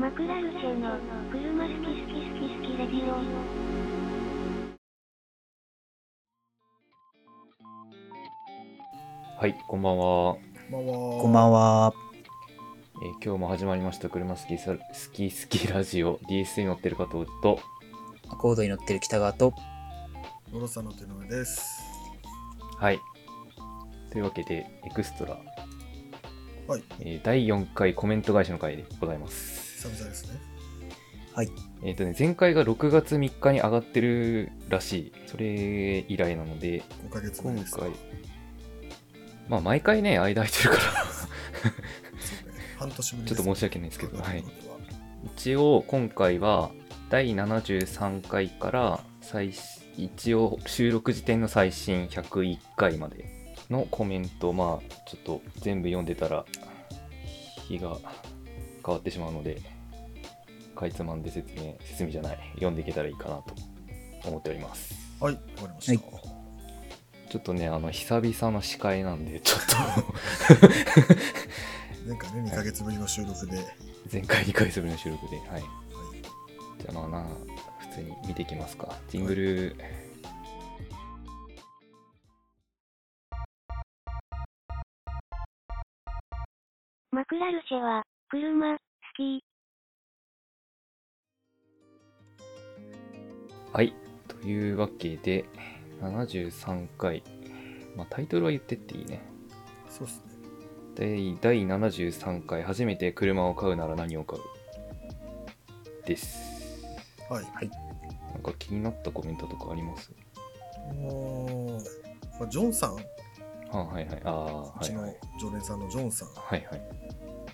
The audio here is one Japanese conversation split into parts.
マクラルチェの車好き好き好き好きレディオ。はい、こんばんは。こんばんは。えー今日も始まりました車好きさ好き好きラジオ。DS に乗ってる加藤と。アコードに乗ってる北川と、ロロさんの手の上です。はい。というわけでエクストラ、はい、えー第4回コメント返しの回でございます久々ですね。はい。えっ、とね前回が6月3日に上がってるらしい。それ以来なので5ヶ月です。回。まあ毎回ね間空いてるから。ね。半年ぶりちょっと申し訳ないですけどはは。い一応今回は第73回から最一応収録時点の最新101回までのコメントまあちょっと全部読んでたら日が変わってしまうのでかいつまんで説明説明じゃない読んでいけたらいいかなと思っております。はい、わかりました。ちょっとねあの久々の司会なんでちょっ 前回ね、2ヶ月ぶりの収録で、はい、と前回2回ぶりの収録ではい。じゃあまあな普通に見ていきますか。ジングル、マクラルチェは車好きはい。というわけで、73回。まあ、タイトルは言ってっていいね。そうですね。第第73回、初めて車を買うなら何を買う？です。はい。なんか気になったコメントとかあります？もう、まあ、ジョンさん、うあはいはい。ああ、はいちのはい。常連さんのジョンさん、はいはい。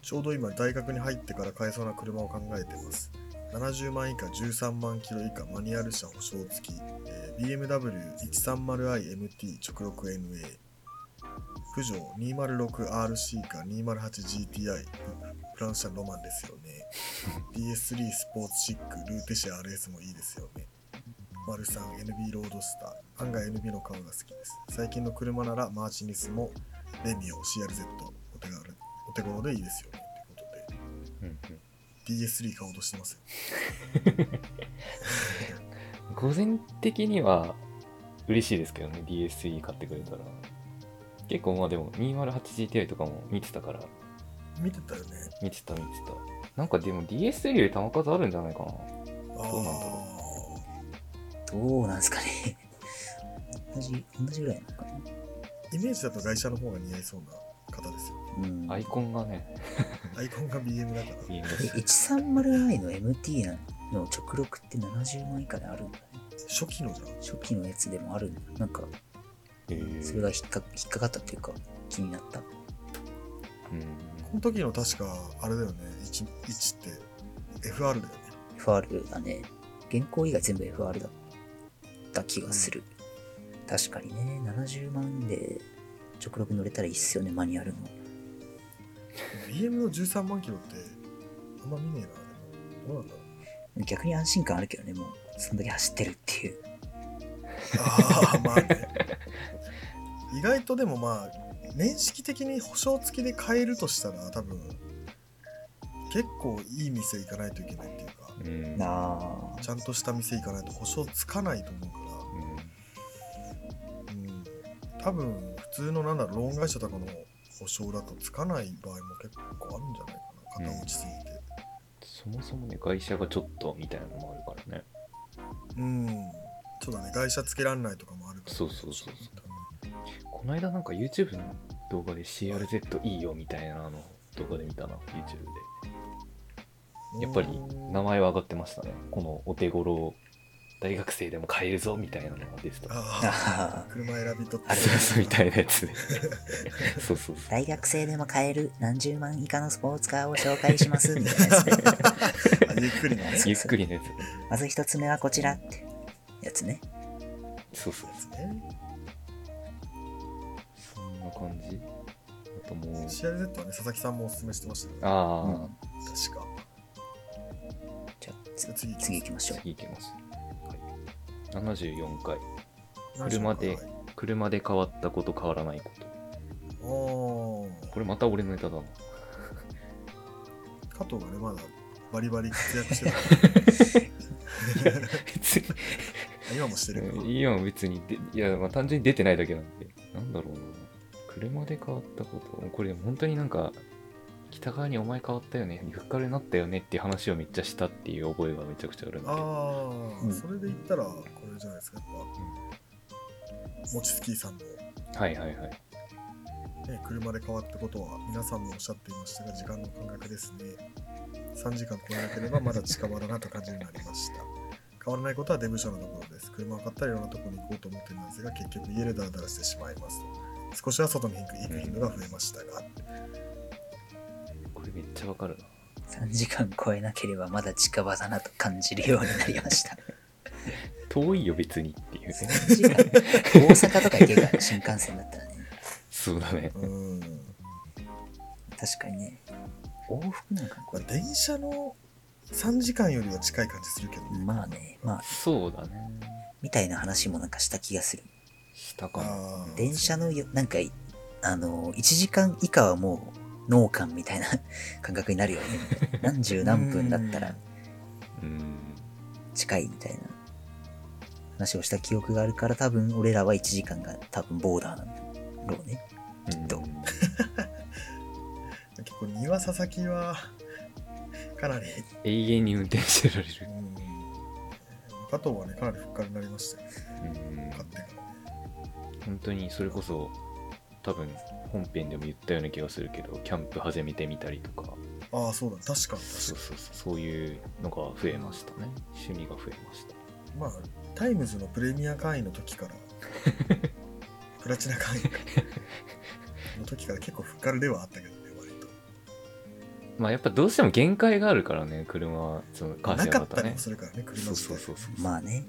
ちょうど今大学に入ってから買えそうな車を考えてます。70万以下13万キロ以下マニュアル車保証付き、えー BMW130iMT 直録 NA プジョー 206RC か 208GTI フランス車ロマンですよね。DS3 スポーツシックルーテシア RS もいいですよね。マルサン NB ロードスター。案外 NB の顔が好きです。最近の車ならマーチニスもレミオ CRZ お手軽お手頃でいいですよねうんうん DS3 買おうとしてますよ午前的には嬉しいですけどね、DSE 買ってくれたら。結構まあでも 208GTI とかも見てたから、見てたよね見てた見てた。なんかでも DS3 より球数あるんじゃないかな。あどうなんだろどうなんですかね。同じ、同じぐらいなのかな。イメージだと外車の方が似合いそうな方ですようん。アイコンがね、アイコンが BM だから見えます。え 130i の MT の直録って70万以下であるんだね。初期のじゃん初期のやつでもあるんだ。なんか、えーそれが引っか引っかかったっていうか、気になった。うんこの時の確かあれだよね 1, 1って FR だよね FR だね。現行以外全部 FR だった気がする。確かにね、70万で直録乗れたらいいっすよね、マニュアルの。BM の13万キロってあんま見ねえなでも。どうなんだろう。逆に安心感あるけどね、もう、そんだけ走ってるっていう。ああまあね。意外とでもまあ年式的に保証付きで買えるとしたら多分結構いい店行かないといけないっていうか。うん。なあ。ちゃんとした店行かないと保証つかないと思うから。うん。うん。多分普通のなんだろうローン会社とかの保証だとつかない場合も結構あるんじゃないかな。型落ちすぎて。そもそもね、会社がちょっとみたいなのもあるからね。うん、そうだね。外車つけらんないとかもあるから、そうそうそうこの間なんか YouTube の動画で CRZ いいよみたいなの動画で見たな、YouTube で。やっぱり名前は上がってましたね。このお手頃大学生でも買えるぞみたいなのが出てた。あああ車選び取ってあるみたいなやつで。そうそうそう。大学生でも買える何十万以下のスポーツカーを紹介しますみたいなやつ。あゆっくりのねゆっくりのやつ。まず一つ目はこちらってやつね。そうそう。ですねそんな感じ。あともう、CRZ はね佐々木さんもおすすめしてましたねああ、うん。確かじゃあ次行きます次行きましょう。次行きます。はい、74回。車ではい車で変わったこと変わらないこと。おーこれまた俺のネタだな。加藤がねまだバリバリ活躍してた。別 に 今もしてるか。今は別にで、いや、まあ単純に出てないだけなんで、なんだろうな。車で変わったこと、これ本当になんか、北側にお前変わったよね、フッカルになったよねっていう話をめっちゃしたっていう覚えがめちゃくちゃあるんで。ああ、うんそれで言ったら、これじゃないですか、やっぱ、もちスキーさんの、はいはいはい。ね、車で変わったことは、皆さんもおっしゃっていましたが、時間の感覚ですね。3時間超えなければまだ近場だなと感じになりました。変わらないことは出部署のところです。車を買ったらいろんなところに行こうと思ってるんですが、結局家でダラダラしてしまいますと。少しは外に行く頻度が増えましたが、これめっちゃわかるな。3時間超えなければまだ近場だなと感じるようになりました。遠いよ別にっていうね。3時間大阪とか行けるから、新幹線だったらね。そうだね。ん。確かにね。往復なんかこれ。まあ電車の3時間よりは近い感じするけどね。まあね、まあ、そうだね。みたいな話もなんかした気がする。したかな。電車のよ、なんか、あの、1時間以下はもう脳幹みたいな 感覚になるよね。何十何分だったらうん。近いみたいな話をした記憶があるから多分俺らは1時間が多分ボーダーなんだろうね。きっとうん結構庭佐々木はかなり、永遠に運転してられるう。ん、加藤はねかなりふっかりになりましたようん買ってからね本当にそれこそ多分本編でも言ったような気がするけどキャンプ始めてみたりとか。ああそうだ。確かに。確かそうそうそう。そういうのが増えましたね。趣味が増えました。にまあタイムズのプレミア会員の時から プラチナ会員かの時から結構ふっかるではあったけどね割と。まあやっぱどうしても限界があるからね車はそのカーシェアだなかったりもするからね車そうそうそうそうまあね。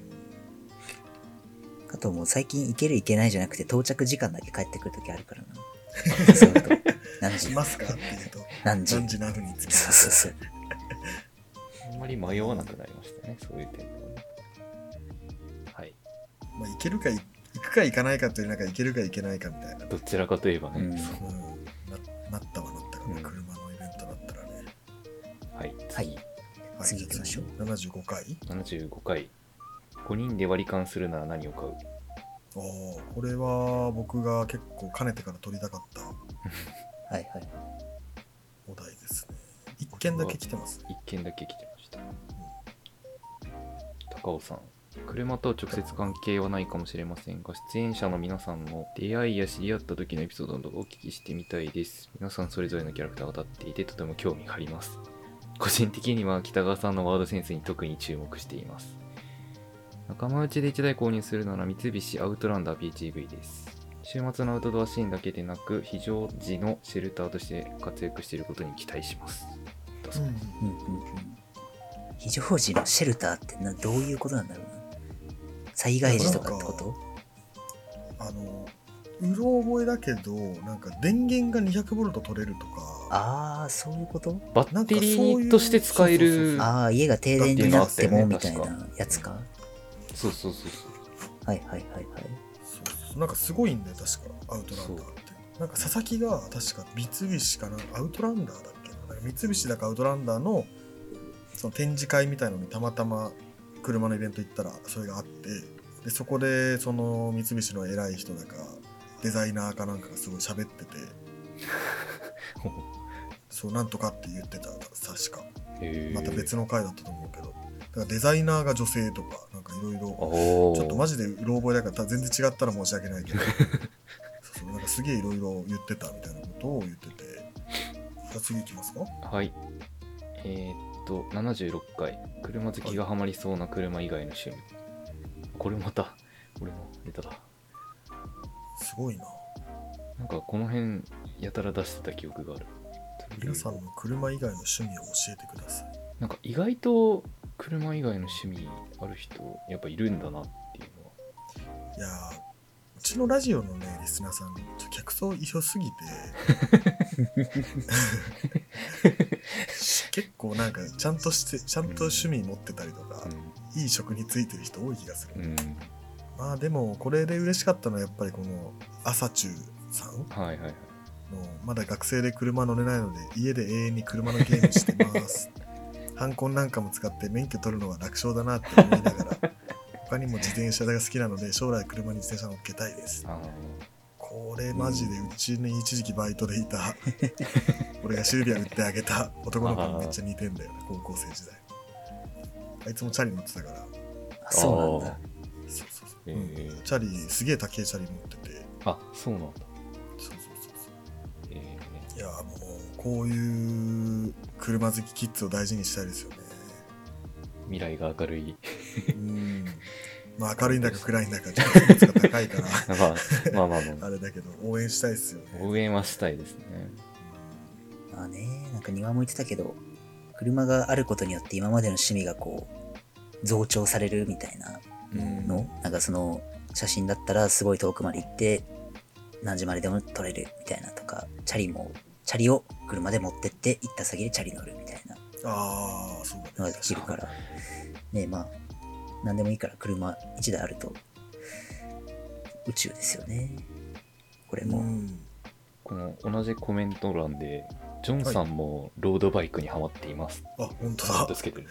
かともう最近行ける行けないじゃなくて到着時間だけ帰ってくるときあるからな。そうと。何時？いますか？って言うと。何時？何時何分に着きそうそうそう。あんまり迷わなくなりましたねそういう点ではね。はい。まあ行けるかい行くか行かないかっていうよりなんか行けるか行けないかみたいな、どちらかといえばね、うん。ななったはなったかな、うん。車のイベントだったらね。はいはい。次、次行きましょう。じゃあ次。75回。75回。5人で割り勘するなら何を買う？ああこれは僕が結構かねてから撮りたかった。はいはい。お題ですね。一件だけ来てます1件だけ来てました。高尾さん。車と直接関係はないかもしれませんが出演者の皆さんの出会いや知り合った時のエピソードなどをお聞きしてみたいです。皆さんそれぞれのキャラクターが立っていてとても興味があります。個人的には北川さんのワードセンスに特に注目しています仲間内で1台購入するなら三菱アウトランダー PGV です。週末のアウトドアシーンだけでなく非常時のシェルターとして活躍していることに期待します。だそうですうん。うんうん。非常時のシェルターってなどういうことなんだろうな。災害時とかってこと？あのうろ覚えだけどなんか電源が200ボルト取れるとか。ああ、そういうこと？バッテリーとして使えるああ、家が停電になってもみたいなやつか。そうそうそうそう。はいはいはいはい。そうそうなんかすごいんだよ確かアウトランダーって。なんか佐々木が確か三菱かなアウトランダーだっけ？ななんか三菱だかアウトランダーのその展示会みたいのにたまたま車のイベント行ったらそれがあって。でそこでその三菱の偉い人だかデザイナーかなんかがすごい喋ってて。そうなんとかって言ってた確か。また別の回だったと思うけどだからデザイナーが女性とかなんかいろいろ。おちょっとマジジでうろ覚えだから全然違ったら申し訳ないけど。そうそうなんかすげえいろいろ言ってたみたいなことを言ってて。じゃあ次行きますか？はい。えー、っと76回。車好きがハマりそうな車以外の趣味。これまた俺のネタだ。すごいな。なんかこの辺やたら出してた記憶がある。皆さんの車以外の趣味を教えてください。なんか意外と車以外の趣味ある人やっぱいるんだなっていうのは。いやーうちのラジオのねリスナーさんちょっと客層一緒すぎて。結構なんかちゃんとしてちゃんと趣味持ってたりとか、いい職についてる人多い気がする、うん、うん、まあでもこれで嬉しかったのはやっぱりこの朝中さん。はいはいはい。のまだ学生で車乗れないので家で永遠に車のゲームしてます ハンコンなんかも使って免許取るのは楽勝だなって思いながら 他にも自転車が好きなので将来車に自転車乗っけたいです。あこれマジでうちに一時期バイトでいた 俺がシルビア売ってあげた男の子にめっちゃ似てんだよな高校生時代。あいつもチャリ乗ってたから。あそうなんだ。そうそうそう、へうん。ーチャリすげえ高いチャリ持ってて。あそうなんだ。そうそうそうそう。えいやもうこういう車好きキッズを大事にしたいですよね。ー未来が明るい。うん。まあ明るいんだか暗いんだかちょっと率が高いから。まあまあまあまあ。あれだけど応援したいですよね。応援はしたいですね。まあね、なんか庭も言ってたけど、車があることによって今までの趣味がこう、増長されるみたいなうん。の、なんかその、写真だったらすごい遠くまで行って、何時まででも撮れるみたいなとか、チャリも、チャリを車で持ってって行った先でチャリ乗るみたいな。ああそうのができるから、ねまあ、何でもいいから車1台あると、宇宙ですよね。これも。うん。この同じコメント欄でジョンさんもロードバイクにハマっています。あ本当だ。つけてる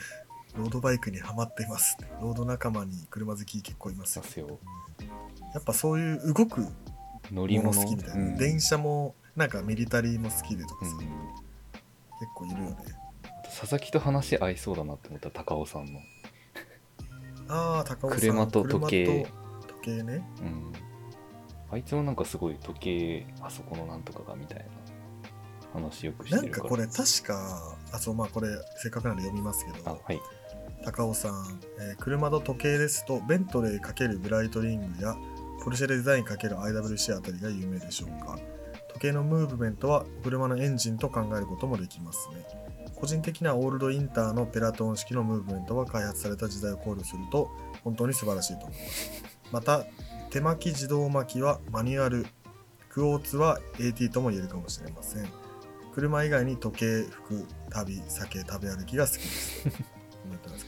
ロードバイクにはまっています。ロード仲間に車好き結構いますよ。ますよ。やっぱそういう動く乗り物もの好きみたいな、うん。電車もなんかミリタリーも好きでとかさ、うん。結構いるよね。佐々木と話合いそうだなって思った高尾さんの。ああ高尾さん。車と時計。時計ね。うん。あいつもなんかすごい時計あそこのなんとかがみたいな。話よくしてるから。なんかこれ確かあそうまあこれせっかくなんで読みますけど。あはい。高尾さん、えー車と時計ですとベントレー×ブライトリングやポルシェデザイン ×IWC あたりが有名でしょうか。時計のムーブメントは車のエンジンと考えることもできますね。個人的なオールドインターのペラトーン式のムーブメントは開発された時代を考慮すると本当に素晴らしいと思います。また手巻き自動巻きはマニュアルクォーツは AT とも言えるかもしれません。車以外に時計服旅酒食べ歩きが好きです。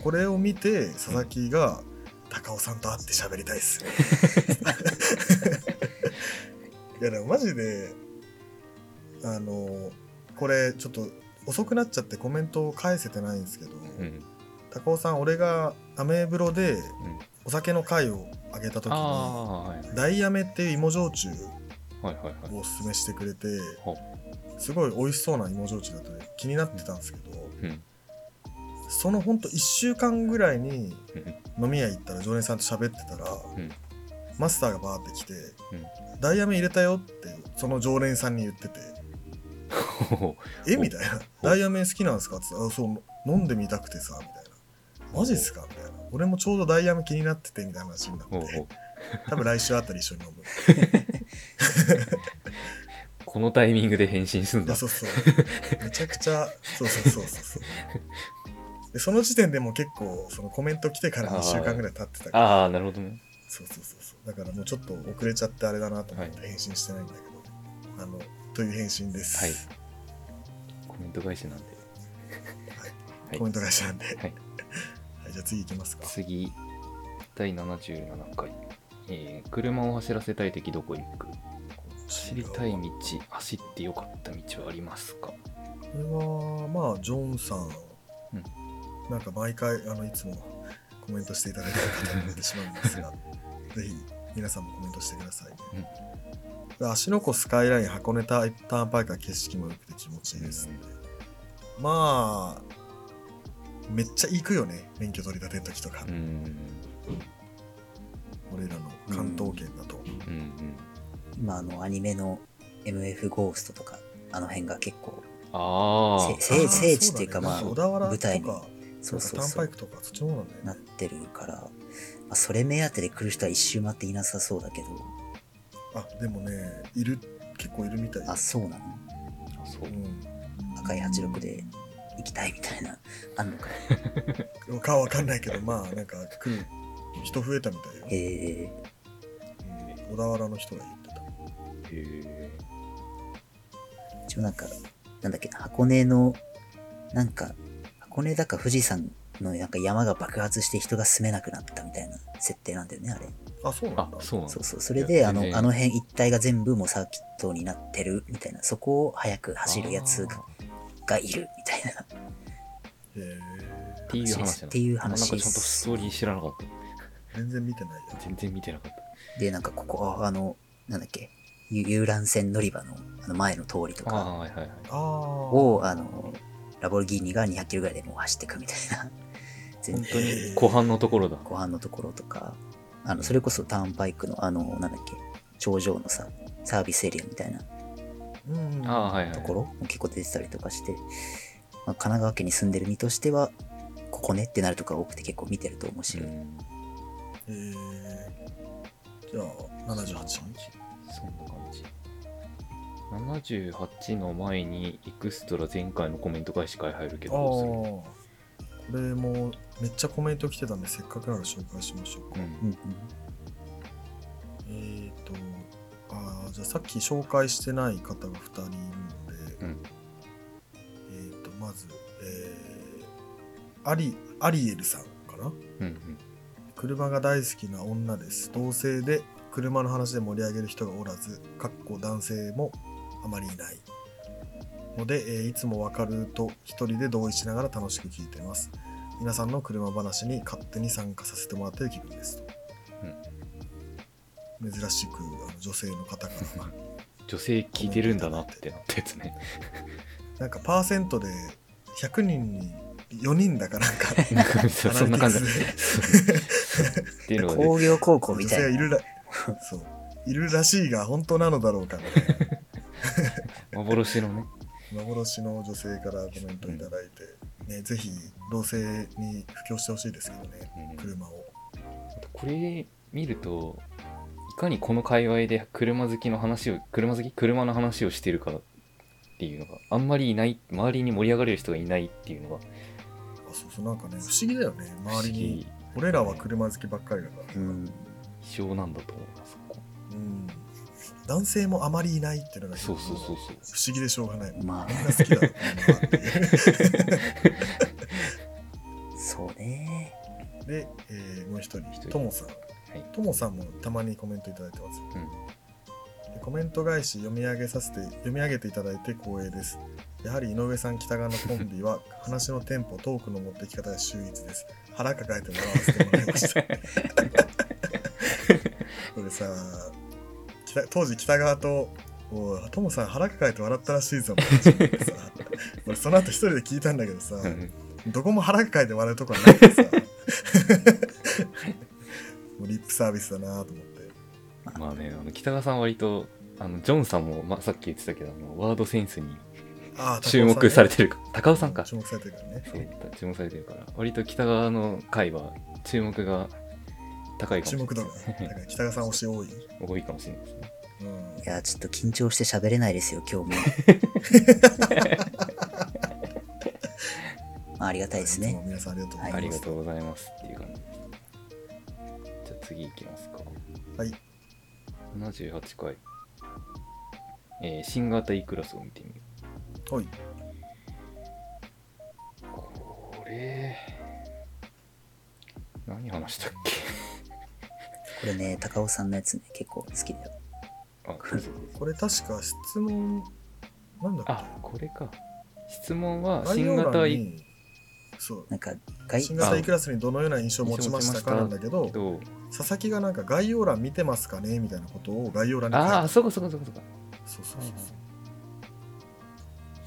これを見て佐々木が高尾さんと会って喋りたいっすね。いやでもマジであのこれちょっと遅くなっちゃってコメントを返せてないんですけど、うん。高尾さん俺がアメブロでうん。お酒の会をあげた時あにあはいダイヤメっていう芋焼酎をおすすめしてくれてほすごい美味しそうな芋焼酎だったので気になってたんですけどうん。そのほんと1週間ぐらいにうん。飲み屋行ったら常連さんと喋ってたら、ん。マスターがバーって来てうん「ダイヤメ入れたよ」ってその常連さんに言っててほほ「えみたいな「ダイヤメ好きなんですか?」って言ったらあ「そう飲んでみたくてさ」みたいな「マジっすか?」みたいな「俺もちょうどダイヤメ気になってて」みたいな話になって。多分来週あたり一緒に飲む。このタイミングで返信すんだそうそう。めちゃくちゃそうそうそうそうそう。でその時点でもう結構そのコメント来てから2週間ぐらい経ってたから。ああなるほどね。そうそうそうそう。だからもうちょっと遅れちゃってあれだなと思ってはい。返信してないんだけど、あのという返信です、はい。コメント返しなんで。はい。コメント返しなんで、はい。はいじゃあ次行きますか。次第77回、えー車を走らせたい敵どこ行く？走りたい道走ってよかった道はありますか？これはまあジョンさん、うん。なんか毎回あのいつもコメントしていただいてる方になってしまうんですが ぜひ皆さんもコメントしてくださいね、芦ノ湖スカイライン箱根ターンパイクは景色も良くて気持ちいいです。ね、まあめっちゃ行くよね免許取り立ての時とか、うーん。俺らの関東圏だと、うん。うん今あのアニメの MF ゴーストとか、あの辺が結構、あせ聖聖地っていうかまあ、小田原舞台にそうそうターンそう、パイクとかそっちの方なんだよなっねてるから、まあ、それ目当てで来る人は一周回っていなさそうだけど、あでもねいる結構いるみたいあ、そうなの？あそう。うん。赤い86で行きたいみたいな、あんのか？か はわかんないけどまあなんか来る人増えたみたいよ、え。うん、小田原の人が言ってた。へえ。ー、一応なんか、なんだっけな、箱根の、なんか、箱根だか富士山のなんか山が爆発して人が住めなくなったみたいな設定なんだよね、あれ。あそうなんだあそうなんだそうそう。それで、あの、全然あの辺一帯が全部もうサーキットになってるみたいな、そこを早く走るやつががいるみたいな。へえっていう話なのっていう話なんかちゃんとストーリー知らなかった。全然見てないや全然見てなかった。で、なんかここ、ああの、なんだっけ、ゆ遊覧船乗り場のあの前の通りとああ、かはいはいはい。ああを、あの、ラボルギーニが200キロぐらいでもう走ってくみたいな。全本然当に湖畔のところだ。後半のところとか、あの、それこそターンパイクのあの、なんだっけ、頂上のさ、サービスエリアみたいな。うんああ、はいはい。ところも結構出てたりとかして、まあ、神奈川県に住んでる身としては、ここねってなるとこが多くて結構見てると面う白い。ん。えー、じゃあ78そんな感じ。78の前にエクストラ前回のコメント返し会入るけああどどうする？これもめっちゃコメント来てたんでせっかくなら紹介しましょうか、うん。うんうん。えーとあーじゃあさっき紹介してない方が2人いるので、うん。えーとまず、えーアリアリエルさんかな？うんうん。車が大好きな女です。同性で車の話で盛り上げる人がおらずかっこ男性もあまりいない。ので、えーいつもわかると一人で同意しながら楽しく聞いています皆さんの車話に勝手に参加させてもらっている気分ですと、珍しくあの女性の方から 女性聞いてるんだなってなったやつね。なんかパーセントで100人に4人だかなんか そんな感じだ。アナリティクスっていうのがね、工業高校女みたいな。性がいるらそういるらしいが本当なのだろうかみたいな幻のね。幻の女性からコメントいただいて、ね、ぜひ同性に布教してほしいですけどね、うん車を。あとこれ見ると、いかにこの界隈で車好きの話を、車好き？車の話をしてるかっていうのがあんまりいない、周りに盛り上がれる人がいないっていうのがあそうそうなんかね不思議だよね周りに議、俺らは車好きばっかりだから、うん。異常なんだと思います。男性もあまりいないっていうのがそうそうそうそう。不思議でしょうがない。みんまあな、好きだ。う そうね。で、えーもう一人ともさん。はい。ともさんもたまにコメントいただいてます。うん。でコメント返し読み上げさせて読み上げていただいて光栄です。やはり井上さん北川のコンビは 話のテンポトークの持ってき方が秀逸です。腹抱えて笑わせてもらいました。これさ北当時北川と「おいトモさん腹抱えて笑ったらしいぞ」みたいさ。俺 その後一人で聞いたんだけどさうん。どこも腹抱えて笑うとこはなくてさ。もうリップサービスだなと思って。まあね、あの北川さんは割と、あのジョンさんも、まあ、さっき言ってたけど、あのワードセンスにああ注目されててるか、高尾さんか。注目されてるからね。そう注目されてるから、割と北川の回は注目が高いかもしれない注目度がだから北川さん推し多い、多いかもしれないですね。うんいや、ちょっと緊張して喋れないですよ、今日も。まあ、ありがたいですね。皆さんありがとうございます、ありがとうございますっていう感じです。じゃあ次行きますか。はい。78回。えー新型 E クラスを見てみる。はいこれ、何話したっけ？これね、高尾さんのやつね、結構好きだよ。あ、そうそうそうこれ確か質問なんだっあ、これか。質問はけ概要新型欄 E にそうなんか、外新型 E クラスにどのような印象を持ちましたかなんだけど佐々木がなんか概要欄見てますかね？みたいなことを概要欄に書いてああ、そこそこそこそこ。そうそうそうそう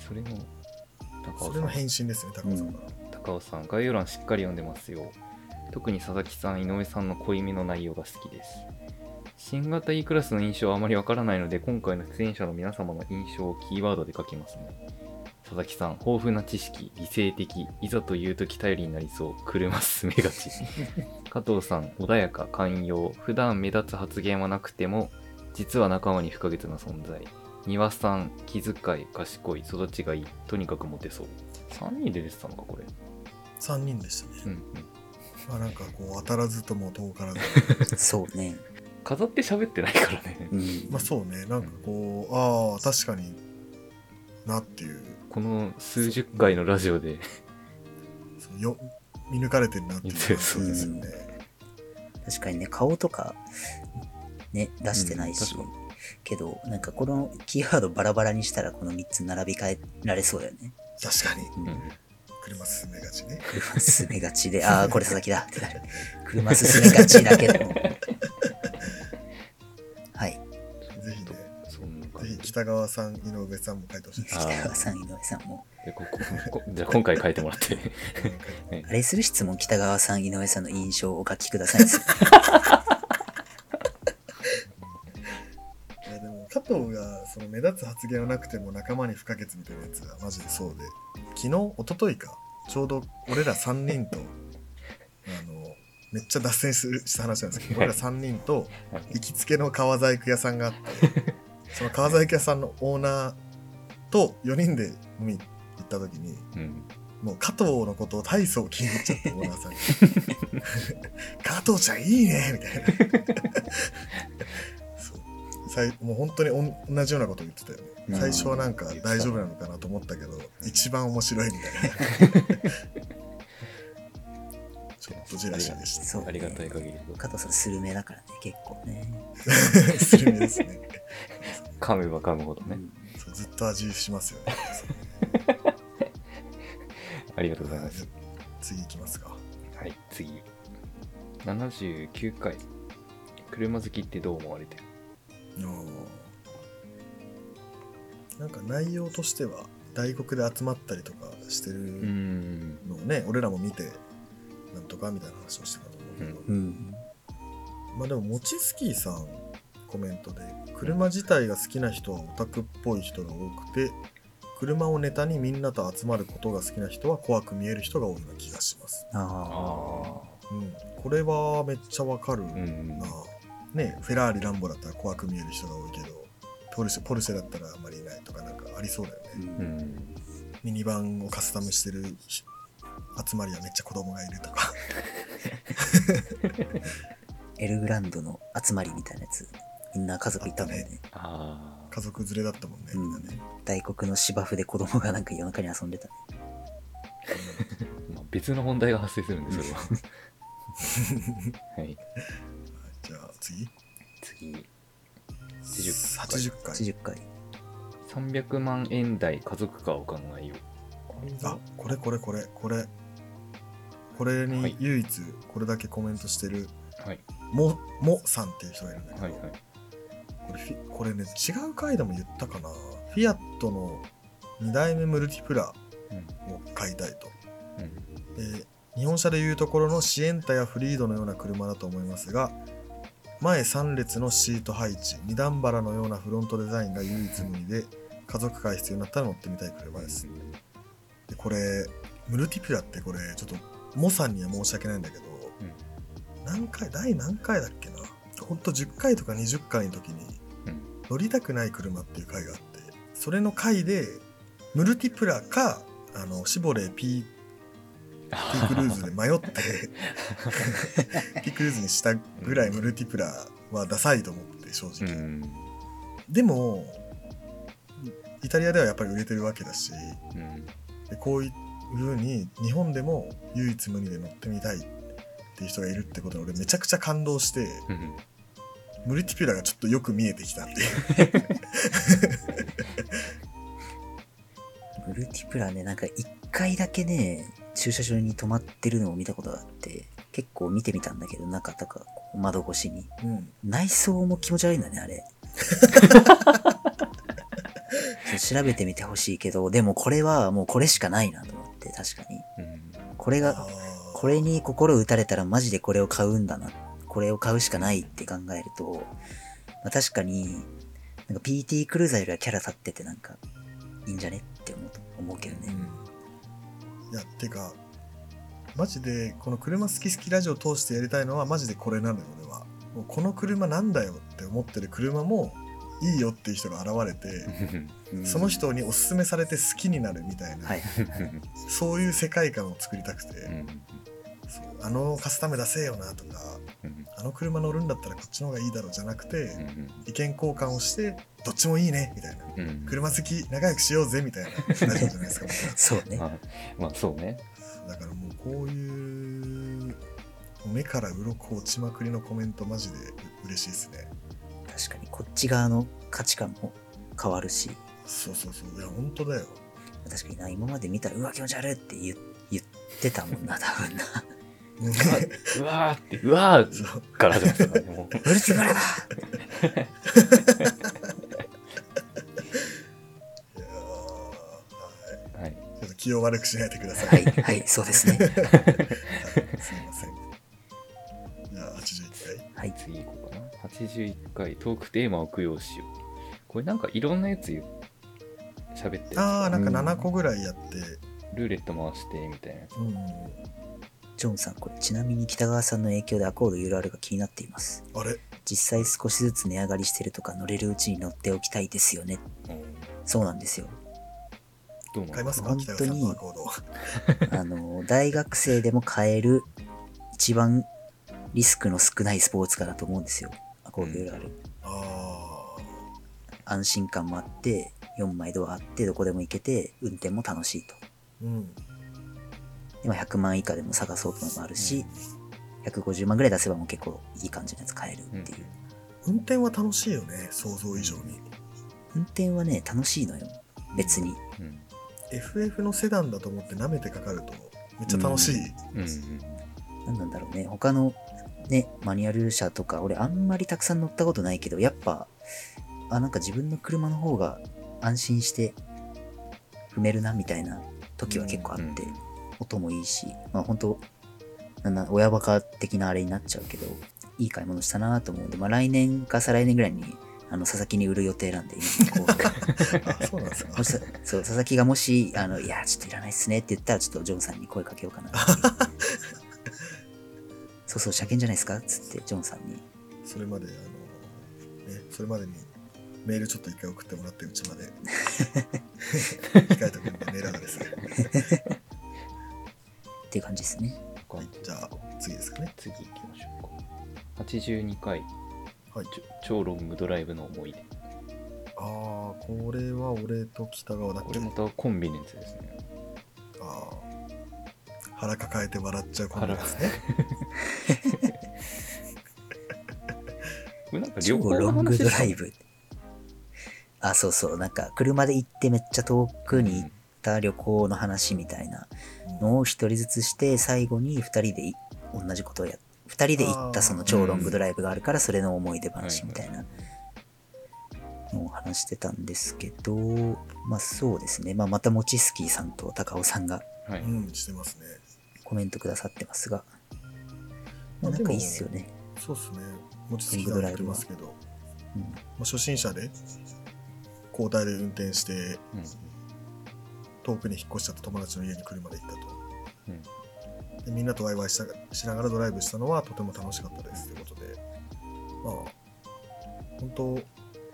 それ尾さん。の返信ですね高尾さんから、高尾さん、概要欄しっかり読んでますよ。特に佐々木さん、井上さんの濃いめの内容が好きです。新型 E クラスの印象はあまりわからないので、今回の出演者の皆様の印象をキーワードで書きますね。佐々木さん、豊富な知識、理性的、いざという時頼りになりそう、車進めがち。加藤さん、穏やか、寛容、普段目立つ発言はなくても、実は仲間に不可欠な存在。庭さん、気遣い、賢い、育ちがいい、とにかくモテそう。3人で出てたのか、これ。3人でしたね、うんうん。まあなんかこう当たらずとも遠からず。そうね。飾って喋ってないからね。う。ん。まあそうね。なんかこうああ確かになっていう。この数十回のラジオで、そうよ見抜かれてるなっていう感じですよね、確かにね、顔とか、ね、出してないし、うん確けど、なんかこのキーワードバラバラにしたら、この3つ並び替えられそうだよね。確かに。うんうん車進めがちね。車進めがちで、ああ、これ佐々木だってなる。車進めがちだけど。はい。ぜひね、そんな感ぜひじ北川さん、井上さんも書いてほしいです。北川さん、井上さんも。でこここ じゃあ今回書いてもらってあれする質問、北川さん、井上さんの印象をお書きください加藤がその目立つ発言はなくても仲間に不可欠みたいなやつがマジでそうで。昨日一昨日か。ちょうど俺ら3人と あのめっちゃ脱線するした話なんですけど俺ら3人と行きつけの革細工屋さんがあって その革細工屋さんのオーナーと4人で飲み行った時にうん。もう加藤のことを大層気に入っちゃってオーナーさんに 加藤ちゃんいいねみたいなもう本当に同じようなこと言ってたようん。ね最初はなんか大丈夫なのかなと思ったけど一番面白いみたいな。ちょっとジェラシーでしたそう、ありがたい限り。加藤さん、スルメだからね、結構ね。スルメですね。噛めば噛むほどね。うん。そうずっと味しますよね。ありがとうございます。次行きますか。はい次。79回。車好きってどう思われてる？なんか内容としては大国で集まったりとかしてうるん。のをね、俺らも見てなんとかみたいな話をしてたと思うけど、うん。まあでももちスキーさんコメントで車自体が好きな人はオタクっぽい人が多くて車をネタにみんなと集まることが好きな人は怖く見える人が多いな気がします、ああうん、これはめっちゃわかるな、あうんねフェラーリランボだったら怖く見える人が多いけどポルシェポルシェだったらあんまりいないとかなんかありそうだよね、あ。う。うんんミニバンをカスタムしてるひ集まりはめっちゃ子供がいるとか エルグランドの集まりみたいなやつ。みんな家族いたもんね。あ家族連れだったもんねみんなね、大国の芝生で子供がなんか夜中に遊んでたね。別の問題が発生するんでそれは はい次？次。80回。80回。80回。300万円台家族化を考えよう。あこれこれこれこれ。これはい。に唯一これだけコメントしてるはい。ももさんっていう人がいるんだけど、はいはい。これフィこれね違う回でも言ったかな。フィアットの2代目ムルティプラうん。を買いたいと。うん。で日本車でいうところのシエンタやフリードのような車だと思いますが前3列のシート配置二段バラのようなフロントデザインが唯一無二で家族会必要になったら乗ってみたい車です。でこれムルティプラってこれちょっとモさんには申し訳ないんだけど、何回第何回だっけな？ほんと10回とか20回の時にうん。乗りたくない車っていう回があってそれの回でムルティプラかあのシボレー P ピークルーズで迷ってピークルーズにしたぐらいムルティプラはダサいと思って正う直、ん。でもイタリアではやっぱり売れてるわけだしうん。でこういう風に日本でも唯一無二で乗ってみたいっていう人がいるってことに俺めちゃくちゃ感動してうんムルティピュラがちょっとよく見えてきたっていう。ムルティプラね、なんか一回だけね、駐車場に止まってるのを見たことがあって、結構見てみたんだけど、中とか窓越しに。うん内装も気持ち悪いんだね、あれ。調べてみてほしいけど、でもこれはもうこれしかないなと思って、確かに。うんあこれが、ーこれに心打たれたらマジでこれを買うんだな。これを買うしかないって考えると、まあ、確かに、なんか PT クルーザーよりはキャラ立っててなんか、いいんじゃねって思うと思うけどね。いやてかマジでこの車好き好きラジオを通してやりたいのはマジでこれなのよ俺は。もうこの車なんだよって思ってる車もいいよっていう人が現れてうん。その人におすすめされて好きになるみたいな。そういう世界観を作りたくて、あのカスタム出せよなとかうん。あの車乗るんだったらこっちの方がいいだろうじゃなくて、うん。意見交換をしてどっちもいいねみたいな。うん。車好き仲良くしようぜみたいなラジオじゃないですか。そうね。まあまあそうね。だからもうこういう目から鱗落ちまくりのコメントマジで嬉しいですね。確かにこっち側の価値観も変わるし、そうそうそう。いや本当だよ。確かにな、今まで見たら、うわ、気持ち悪いって言っってたもんな、多分な。うわーって、うわーから始まったからね、もう。ウルティマラだ 気を悪くしないでください。はい、はい、そうですね。は いすいません。じゃあ、81回。はい。次行こうかな。81回、トークテーマを供養しよう。これなんかいろんなやつ喋ってああ、かなんか7個ぐらいやって、ルーレット回してみたいなやつ。うん。ジョンさん、これちなみに北川さんの影響でアコード URL が気になっています。あれ？実際少しずつ値上がりしてるとか乗れるうちに乗っておきたいですよね。うんそうなんですよ。どうなの買いますか？本当に。あの、大学生でも買える一番リスクの少ないスポーツカーだと思うんですよ。アコード URL。あ安心感もあって、4枚ドアあって、どこでも行けて、運転も楽しいと。あ、うん。今100万以下でも探そうともあるし、150万ぐらい出せばもう結構いい感じのやつ買えるっていう。運転は楽しいよね、想像以上に。運転はね、楽しいのよ。別に。うん。FF のセダンだと思って舐めてかかると、めっちゃ楽しい。うんうん。なんだろうね。他のね、マニュアル車とか、俺あんまりたくさん乗ったことないけど、やっぱ、あ、なんか自分の車の方が安心して踏めるなみたいな時は結構あって、うん音もいいし、まあ本当なんだ、親バカ的なあれになっちゃうけど、いい買い物したなと思うんで、まあ来年か再来年ぐらいに、あの、佐々木に売る予定なんで、今 こうあ、そうなんでそう、佐々木がもし、あの、いや、ちょっといらないっすねって言ったら、ちょっとジョンさんに声かけようかな。そうそう、車検じゃないですかっつって、ジョンさんに。それまで、あの、ね、それまでにメールちょっと一回送ってもらって、うちまで。控えておくんで、メールアドレス。っていう感じですね。はい、じゃあ、次ですかね。次行きましょうか。82回、はい。ちょ超ロングドライブの思い出。ああ、これは俺と北川だっけ？これまたコンビネンスですね。ああ。腹抱えて笑っちゃうコンビですね。これなんか超旅行のロングドライブ。あ、そうそう、なんか、車で行ってめっちゃ遠くに行った旅行の話みたいなのを一人ずつして、最後に二人でい同じことをや二人で行ったその超ロングドライブがあるから、それの思い出話みたいなのを話してたんですけど、まあそうですね。まあまたモチスキーさんと高尾さんがはい。うん、してますね。コメントくださってますが、まあなんかいいっすよね。そうっすね。もちつきさん言ってますけど、うんまあ、初心者で交代で運転してうん遠くに引っ越しちゃった友達の家に車で行ったと。うんでみんなとワイワイしたしながらドライブしたのはとても楽しかったですということで、まあ、本当、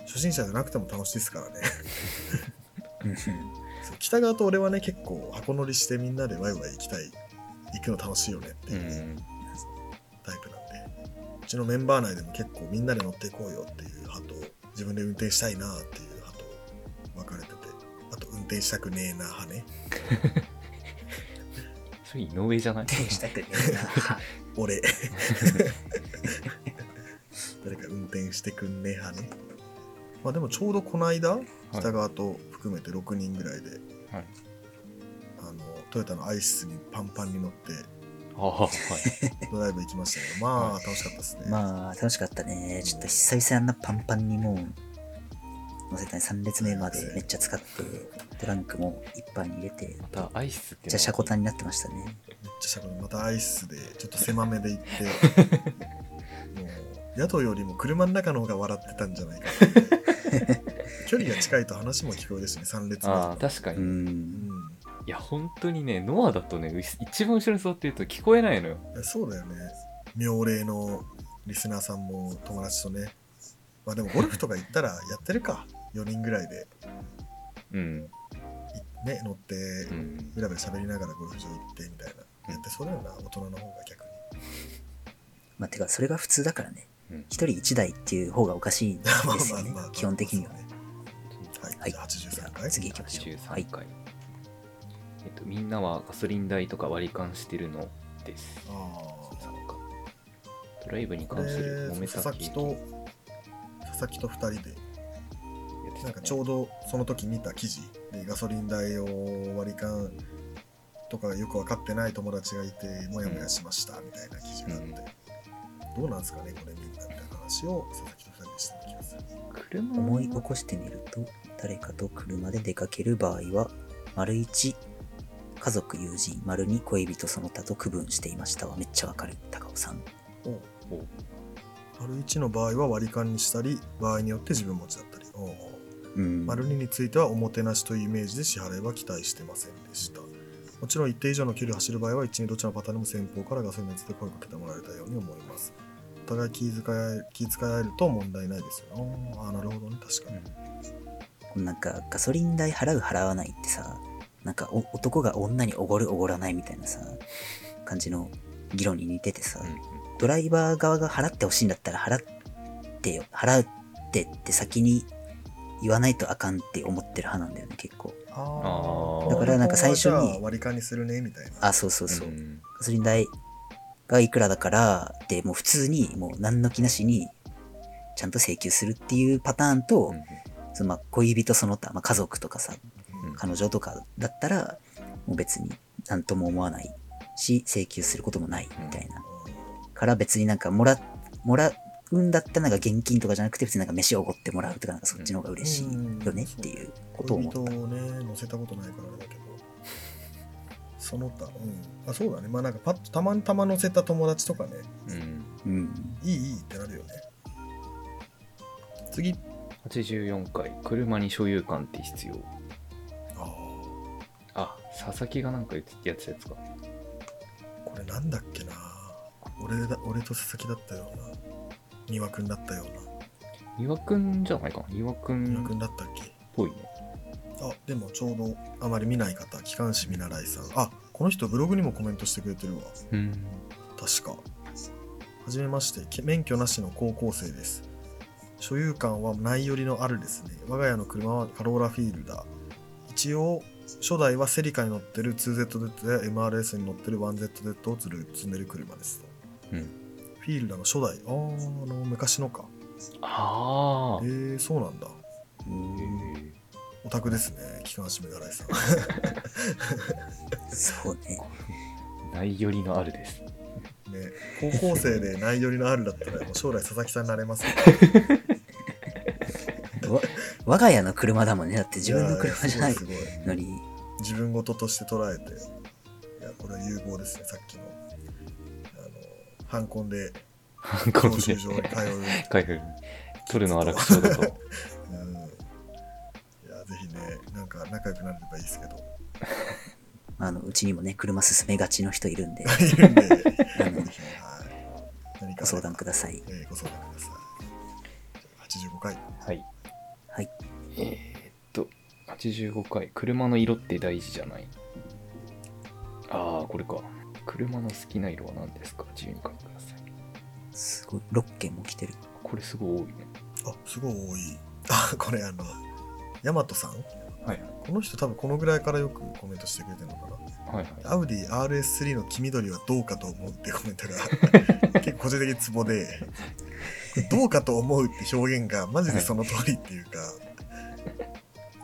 初心者じゃなくても楽しいですからね。北川と俺はね、結構箱乗りしてみんなでワイワイ行きたい、行くの楽しいよねってういうんタイプなんで、うちのメンバー内でも結構みんなで乗っていこうよっていう派と、自分で運転したいなっていう派と分かれてて、あと運転したくねえな派ね。それ井上じゃない？手したくねえな。俺。誰か運転してくんねえ派ね。まあでもちょうどこの間、北川と含めて6人ぐらいで、はい。あのトヨタのアイスにパンパンに乗ってああ、はい。ドライブ行きましたけど、まあ楽しかったですね。まあ、楽しかったね。ちょっと久々あんなパンパンにもう、乗せたい。3列目までめっちゃ使って、トランクもいっぱいに入れて、またアイスってちゃシャコタンになってましたね。めっちゃしゃべるまたアイスでちょっと狭めで行って もう宿よりも車の中の方が笑ってたんじゃないかって。距離が近いと話も聞こえるしね3列目。ああ、確かに。う。うん。んいや、本当にね、ノアだとね、う一番後ろに座ってると聞こえないのよ。そうだよね。妙齢のリスナーさんも友達とね。まあでもゴルフとか行ったらやってるか4人ぐらいでうん。いね乗ってうん。ベラベラ喋りながらゴルフ場行ってみたいなやってそうだよな大人の方が逆にまあ、てか、それが普通だからね。うん一人一台っていう方がおかしいんですよね まあまあまあまあ。基本的には。はい、はいじゃあ83回次行きましょう。はい83。回。えっと、みんなはガソリン代とか割り勘してるの？です。ドライブにこ関するれ揉めた佐々木と佐々木と2人でなんかちょうどその時見た記事でガソリン代を割り勘とかがよく分かってない友達がいてモヤモヤしましたみたいな記事があって、どうなんですかねこれみんなみたいな話を佐々木と2人でした気がする車思い起こしてみると、誰かと車で出かける場合は、丸1、家族、友人、丸2、恋人その他と区分していましたわ。めっちゃわかる、高尾さん。おお丸1の場合は割り勘にしたり場合によって自分持ちだったりおううん。丸2についてはおもてなしというイメージで支払いは期待してませんでした。もちろん一定以上の距離を走る場合は1、2どちらのパターンでも先方からガソリン熱で声をかけてもらえたように思います。お互い気遣い気遣い合えると問題ないですよ。ああなるほどね。確かに、なんか、ガソリン代払う払わないってさ、なんかお男が女におごるおごらないみたいなさ、感じの議論に似ててさ、ドライバー側が払ってほしいんだったら払ってよ、払ってって先に言わないとあかんって思ってる派なんだよね、結構。ああー。ーだからなんか最初に割り勘にするねみたいな。あ、そうそうそう。ん。ガソリン代がいくらだから、で、もう普通に、もう何の気なしに、ちゃんと請求するっていうパターンと、うん。そのまあ恋人その他、まあ、家族とかさ、うん。彼女とかだったら、もう別に何とも思わないし、請求することもないみたいな。から別になんかもら、もらうん。だったらなん。か現金とかじゃなくて、別になん。か飯をおごってもらうとか、なん。かそっちの方が嬉しいよねっていうことを恋思った。人をね乗せたことないからあれだけどその他うん。あそうだねまあなん。かパッとたまたま乗せた友達とかねうん。うん。いいいいってなるよね次84回車に所有感って必要ああ佐々木がなん。かやってたやつかーこれなん。だっけな俺だ俺と佐々木だったような丹羽くんだったような岩くんじゃないかな岩く丹羽くんだったっけ？ぽいねあでもちょうどあまり見ない方機関士見習いさんあこの人ブログにもコメントしてくれてるわうん確か。はじめまして、け免許なしの高校生です。所有感はないよりのあるですね。我が家の車はカローラフィールダー。一応、初代はセリカに乗ってる 2ZZ や MRS に乗ってる 1ZZ を積る積んでる車ですと。うんフィールダーの初代。あー、あの、昔のか。ああえー、そうなんだ。うんオタクですね、機関士見習いさん。そうね。ないよりのあるですね、高校生でないよりのあるだったら、もう将来佐々木さんになれますよ。わ我が家の車だもんね。だって自分の車じゃないのに。自分事として捉えていやこれは有望ですねさっきのあの反婚で。こ教習所に通う、開封取るのは楽勝だと。うん、いやぜひねなんか仲良くなれればいいですけど。あの、うちにもね、車進めがちの人いるんで、いるんで、ぜあのひはい、何かご相談ください。えーご相談ください。じゃあ85回。はい。はい。えー、っと85回。車の色って大事じゃない？ああこれか車の好きな色は何ですか？自由に書いてください。すごい、6件も来てる。これすごい多いね。あすごい多い。あこれあの大和さん？はいこの人多分このぐらいからよくコメントしてくれてるのかな。はいはい。アウディ RS3 の黄緑はどうかと思うってコメントが 結構個人的にツボでどうかと思うって表現がマジでその通りっていうか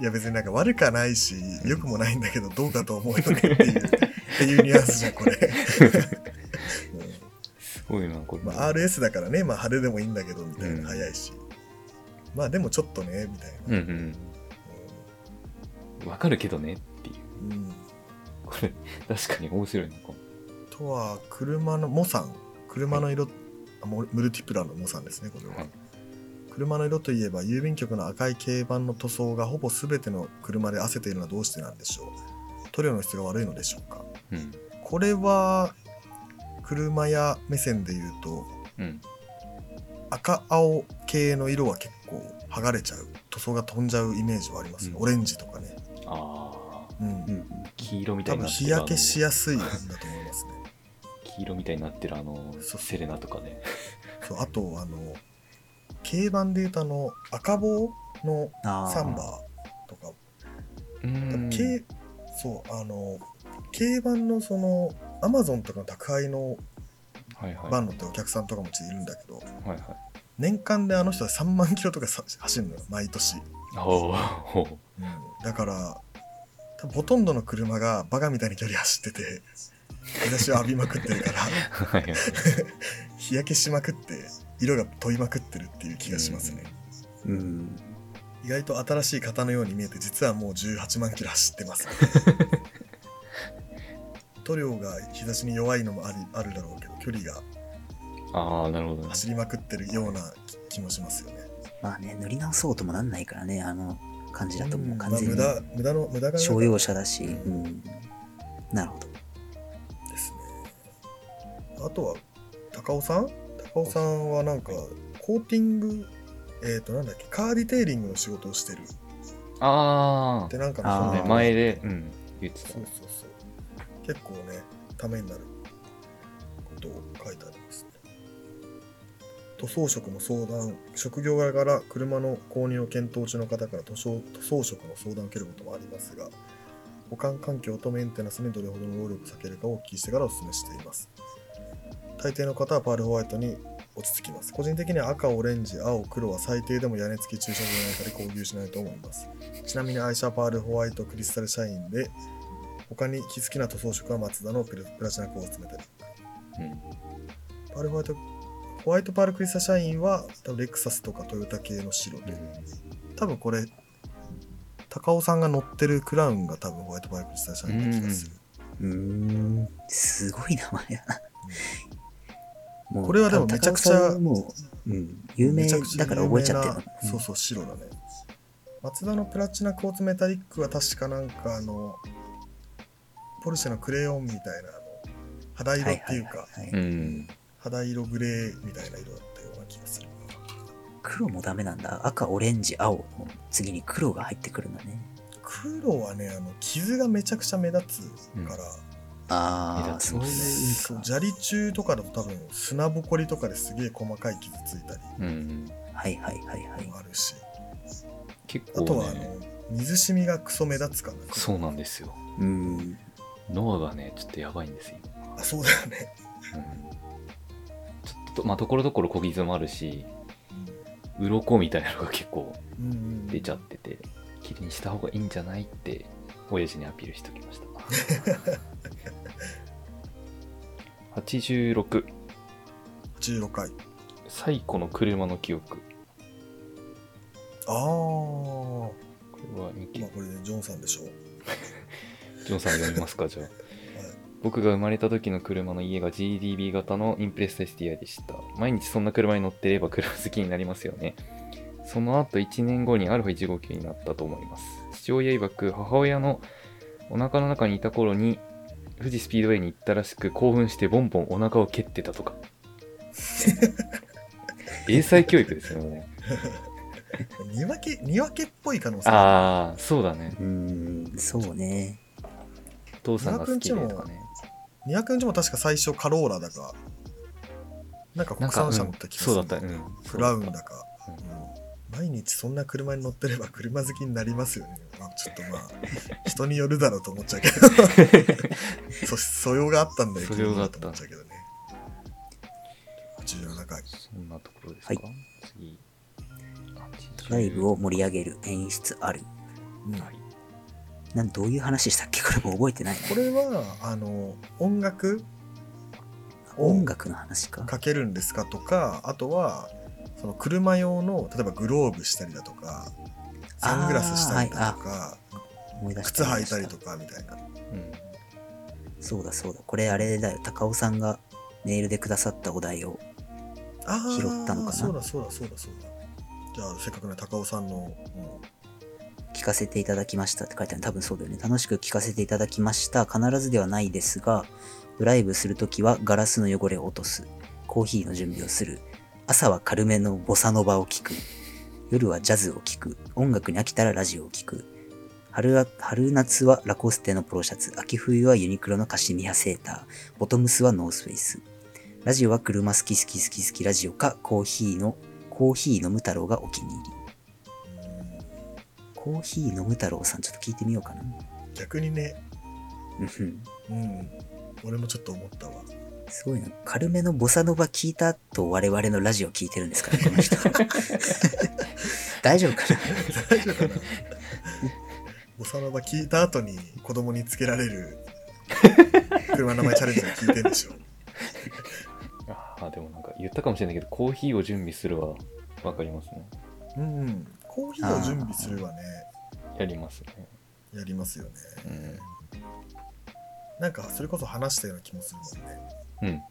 い。や別になんか悪くはないし良くもないんだけどどうかと思うよねっていうっていうニュアンスじゃんこれ、すごいなこれ、うんまあ、RS だからね、まあ、派手でもいいんだけどみたいうん。な早いし、まあでもちょっとねみたいな、うんうんわかるけどねっていう。うん。うんこれ確かに面白いなとは車のモさん車の色、あモムルティプラのモさんですねこれは、はい。車の色といえば郵便局の赤い軽板の塗装がほぼ全ての車で汗ているのはどうしてなんでしょう。塗料の質が悪いのでしょうかうん。これは車屋目線で言うとうん。赤青系の色は結構剥がれちゃう塗装が飛んじゃうイメージはありますね、うん。オレンジとかね、ああうん。黄色みたい多分になってる日焼けしあやすいんだと思いますね。の黄色みたいになってるあのセレナとかね。そうあとあの軽板で言うとあの赤棒のあサンバーとか。うーそうあの軽板のそのアマゾンとかの宅配のバンドってお客さんとかもちいるんだけどはいはい。年間であの人は3万キロとかさ走るのよ毎年、うん、だからほとんどの車がバカみたいに距離走ってて日差しを浴びまくってるから 日焼けしまくって色が飛びまくってるっていう気がしますね、うん。意外と新しい型のように見えて実はもう18万キロ走ってます、塗料が日差しに弱いのもありあるだろうけど距離がああなるほどね。走りまくってるような気気もしますよね。まあね、塗り直そうともなんないからね、あの感じだともう完全に。まあ、無駄無駄の無駄が商用車だし、ううん。ん。なるほど。ですね。あとは高尾さん？高尾さんはなんかコーティングえっ、となんだっけカーディテーリングの仕事をしてる。あでなんかあーあ、ね、前で、うん、言ってた。そうそうそう結構ねためになることを書いてあります塗装職の相談職業柄から車の購入を検討中の方から塗装塗装職の相談を受けることもありますが保管環境とメンテナンスにどれほどの労力を割けるかをお聞きしてからお勧めしています。大抵の方はパールホワイトに落ち着きます。個人的には赤オレンジ青黒は最低でも屋根付き駐車場じゃないかで購入しないと思います。ちなみに愛車はパールホワイトクリスタルシャインで他に好きな塗装色はマツダのプラプラチナクォーツメタリック。うん。パールホワイトホワイトパールクリスタルシャインは多分レクサスとかトヨタ系の白で。多分これ高尾さんが乗ってるクラウンが多分ホワイトパールクリスタルシャインな気がする。うーん。すごい名前だな。これはでもめちゃくちゃもう、うん、有名だから覚えちゃってる。そうそう白だね。マツダのプラチナコーツメタリックは確かなんかあのポルシェのクレヨンみたいなあの肌色っていうか、はいはいはいはい。うん。肌色グレーみたいな色だったような気がする。黒もダメなんだ。赤、オレンジ、青の次に黒が入ってくるんだね。黒はねあの傷がめちゃくちゃ目立つから、ああ、目立つそういう意味か。砂利中とかだと多分砂ぼこりとかですげえ細かい傷ついたりうん、はいはいはいはい。も。あるし、結あとはあの構ね水染みがクソ目立つかなそうなんですよ。うん。ノアがねちょっとやばいんですよ、あそうだよね、うん、ちょっとまあところどころ小傷もあるし鱗みたいなのが結構うんうん、出ちゃってて綺麗にした方がいいんじゃないって親父にアピールしておきました。86 16回。最古の車の記憶。ああこれはミキまあこれでジョンさんでしょ？う、ジョンさん読みますかじゃあ。はい、僕が生まれた時の車の家が GDB 型のインプレッサ STI でした。毎日そんな車に乗っていれば車好きになりますよね。その後1年後に α159 になったと思います。父親曰く母親のお腹の中にいた頃に富士スピードウェイに行ったらしく興奮してボンボンお腹を蹴ってたとか。英才教育ですよね。見分け見分けっぽい可能性。ああそうだね。うん、そうね。お父さんが好きでとかね。200日も確か最初カローラだかなんか国産車乗った気がする。そうだった、うん、クラウンだか、うんうん。毎日そんな車に乗ってれば車好きになりますよね、まあ、ちょっとまあ 人によるだろうと思っちゃうけど。そ素養があったんだよ素養があった。と思っちゃうけどね。87回。そんなところですか、はい。次。ライブを盛り上げる演出ある。うん。はいなんどういう話したっけ？これも覚えてない。これはあの音楽？を音楽の話か。かけるんですかとかあとはその車用の例えばグローブしたりだとかサングラスしたりだとか、思い靴履いたりとかみたいなうんそうだそうだ。これあれだよ。高尾さんがメールでくださったお題を。拾ったのかなそうだそうだそうだそうだじゃあせっかくね高尾さんの、聞かせていただきましたって書いてある多分そうだよね。楽しく聞かせていただきました。必ずではないですが、ドライブするときはガラスの汚れを落とす。コーヒーの準備をする。朝は軽めのボサノバを聞く。夜はジャズを聞く。音楽に飽きたらラジオを聞く。春は春夏はラコステのポロシャツ。秋冬はユニクロのカシミヤセーター。ボトムスはノースフェイス。ラジオは車好き好き好き好きラジオかコーヒーのコーヒー飲む太郎がお気に入り。うんコーヒー飲む太郎さんちょっと聞いてみようかな。逆にねうんうん俺もちょっと思ったわすごいな。軽めのボサノバ聞いた後、我々のラジオ聞いてるんですから、この人。大丈夫かな？大丈夫かなボサノバ聞いた後に子供につけられる車の名前チャレンジを聞いてんでしょ。ああでもなんか言ったかもしれないけどコーヒーを準備するはわかりますねうんうん。コーヒーを準備するはね、やりますね。やりますよね。うん。なんかそれこそ話したような気もするもんね。うん。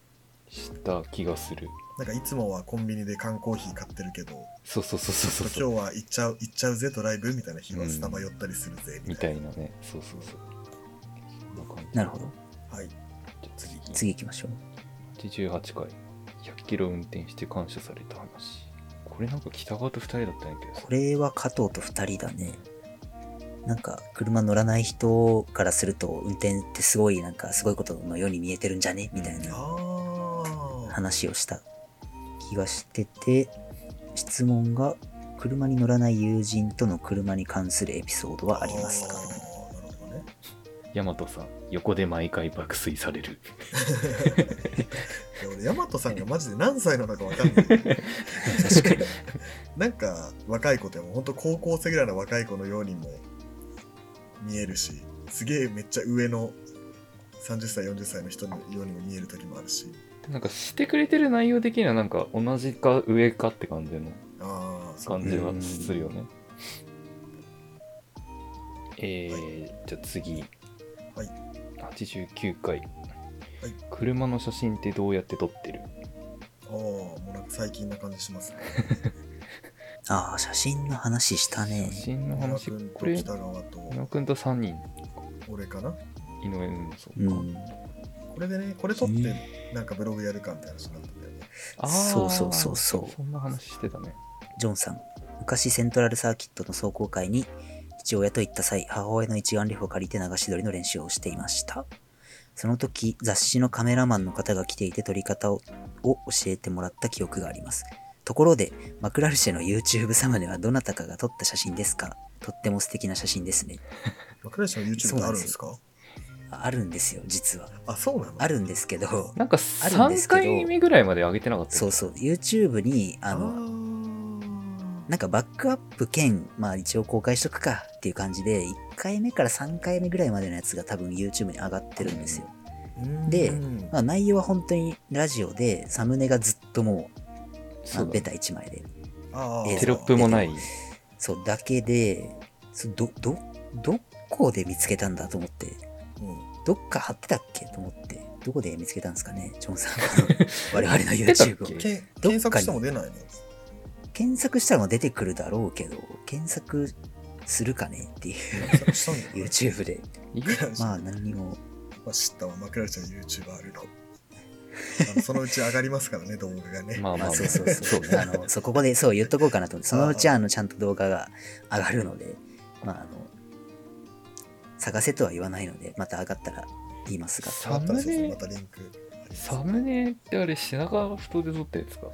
した気がする。なんかいつもはコンビニで缶コーヒー買ってるけど、そうそうそうそうそう。今日は行っちゃう、行っちゃうぜドライブみたいな日はスタバ寄ったりするぜみたいな。ね。そうそうそう。そんな感じ。なるほど。はい。じゃあ次。次行きましょう。88回。100キロ運転して感謝された話これなんか北川と2人だったんやけどさこれは加藤と二人だね。なんか、車乗らない人からすると、運転ってすごい、なんか、すごいことのように見えてるんじゃね？みたいな。話をした気がしてて、質問が、車に乗らない友人との車に関するエピソードはありますか？あーなるほどね。ヤマトさん横で毎回爆睡される。俺、ヤマトさんがマジで何歳なのかわかんない。確かに。なんか若い子ってもう本当高校生ぐらいの若い子のようにも見えるしすげえめっちゃ上の30歳40歳の人のようにも見える時もあるし。なんかしてくれてる内容的にはなんか同じか上かって感じの感じはするよね。えー、じゃあ次。はい89回、はい。車の写真ってどうやって撮ってる？ああもうなんか最近な感じしますね。ああ、写真の話したね。写。真の話君ことれ北川と。井上くんと3人。俺かな？井上うんそうか、うん。これでねこれ撮ってなんかブログやるかみたいな話になったんだよね。あーそうそうそうそう。そんな話してたね。ジョンさん、昔セントラルサーキットの壮行会に父親と行った際、母親の一眼レフを借りて流し撮りの練習をしていました。その時、雑誌のカメラマンの方が来ていて撮り方をを教えてもらった記憶があります。ところで、マクラルシェの YouTube サムネはどなたかが撮った写真ですか？とっても素敵な写真ですね。枕石の YouTube ってあるんですか？ああるんですよ、実は。あそうなの？あるんですけど、なんかあるんで3すけど回目ぐらいまで上げてなかったうそうそう、YouTube に、ああの、ーなんかバックアップ兼、まあ一応公開しとくかっていう感じで、1回目から3回目ぐらいまでのやつが多分 YouTube に上がってるんですよ。でうん。まあ内容は本当にラジオで、サムネがずっともう、まあベタ1枚で、テロップもない。そう、だけで、そど、ど、どこで見つけたんだと思って、うん。どっか貼ってたっけ？と思って、どこで見つけたんですかね、ジョンさん。我々の YouTube を。け。けんどっかに。検索しても出ないの？検索したら出てくるだろうけど、検索するかねっていう、検索したんだよ YouTube で。まあ何にも、まあ、知ったわ、枕石の YouTube あるの。のそのうち上がりますからね、動画がね。まあまあ、そうそうそう。あの、そ、こで、そう言っとこうかなと思って、そのうちあの、ちゃんと動画が上がるので、まあ、あの、探せとは言わないので、また上がったら言いますが。そうそうネまたリンク。サムネってあれ品川太で撮ったやつか？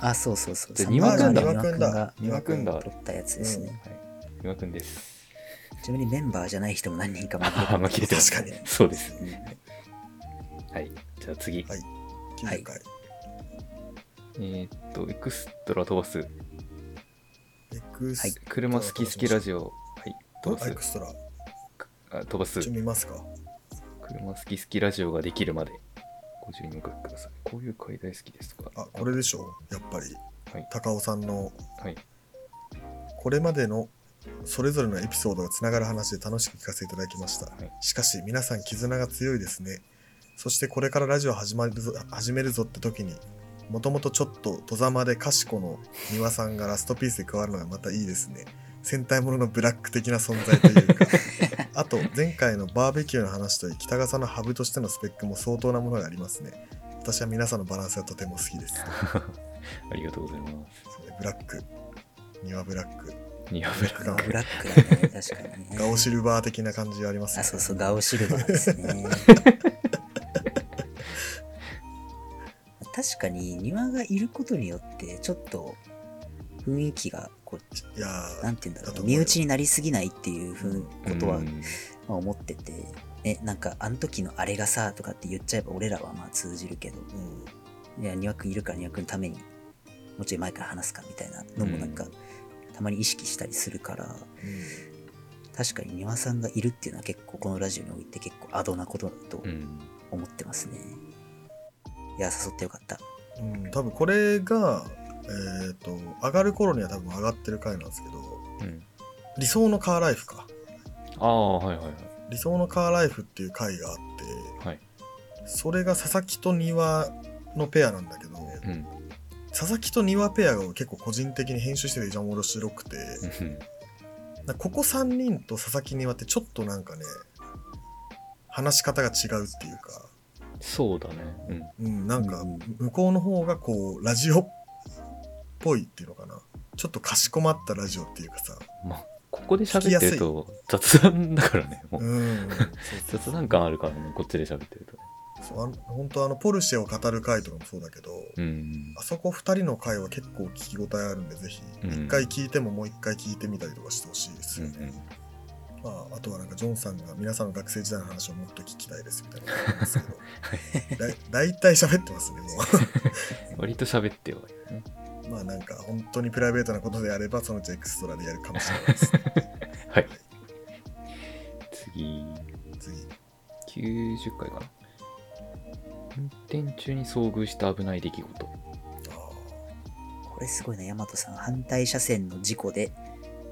あ、そうそうそう。で丹羽君だ。丹羽君が丹羽君だ。撮ったやつですね。くん。です。ちなみにメンバーじゃない人も何人かあまあ切れてます。確かに。そうですうん。はい。じゃあ次、はい。はい。9回。えーっとエクストラ飛ばす。エクス、はい。車好き好きラジオ。はい。飛ばす。エクストラ。あ飛ばす。一応見ますか？車好き好きラジオができるまでご注入お書きくださいこういう回大好きですとかあ、これでしょやっぱり。はい高尾さんのはいこれまでのそれぞれのエピソードがつながる話で楽しく聞かせていただきました。はいしかし皆さん絆が強いですね。そしてこれからラジオ始まるぞ始めるぞって時に、もともとちょっと戸ざまで賢の丹羽さんがラストピースで加わるのがまたいいですね。戦隊もののブラック的な存在というか。あと、前回のバーベキューの話といい、北川さんのハブとしてのスペックも相当なものがありますね。私は皆さんのバランスがとても好きです。ありがとうございますブラック、庭ブラック、ニアブラガブラックだね、確かにね。ガオシルバー的な感じがありますね。あ、そうそう、ガオシルバーですね。確かに庭がいることによってちょっと雰囲気がこやーなんて言うんだろう身内になりすぎないっていうふうことは、うん。まあ、思ってて、ね、なんかあの時のあれがさとかって言っちゃえば俺らはまあ通じるけどうん。いや庭くんいるから庭くんのためにもうちょい前から話すかみたいなのもなんか、たまに意識したりするからうん確かに庭さんがいるっていうのは結構このラジオにおいて結構アドなことだとうん。思ってますね。いや、誘ってよかった。うん、多分これが、えっ、と、上がる頃には多分上がってる回なんですけど、うん。理想のカーライフか。ああはいはいはい。理想のカーライフっていう回があって、はい。それが佐々木と庭のペアなんだけど、うん。佐々木と庭ペアが結構個人的に編集してて一番面白くて、ここ3人と佐々木庭ってちょっとなんかね、話し方が違うっていうか、そうだね。うん。うん、なんかうん。向こうの方がこうラジオっぽいっていうのかな。ちょっとかしこまったラジオっていうかさ。まあここで喋ってると雑談だからねもう。うん。雑談感あるからねこっちで喋ってると。そうあの本当あのポルシェを語る回とかもそうだけど、うん。あそこ2人の回は結構聞き応えあるんでぜひ。うん。1回聞いてももう1回聞いてみたりとかしてほしいですうんよね、まあ、あとはなんかジョンさんが皆さんの学生時代の話をもっと聞きたいですみたいなのがありますけど。だ大体喋ってますねもう。ん割と喋ってはいる。ねうまあなんか本当にプライベートなことであればそのうちエクストラでやるかもしれないです。はい。次。次。90回かな。運転中に遭遇した危ない出来事。あこれすごいな、大和さん。反対車線の事故で、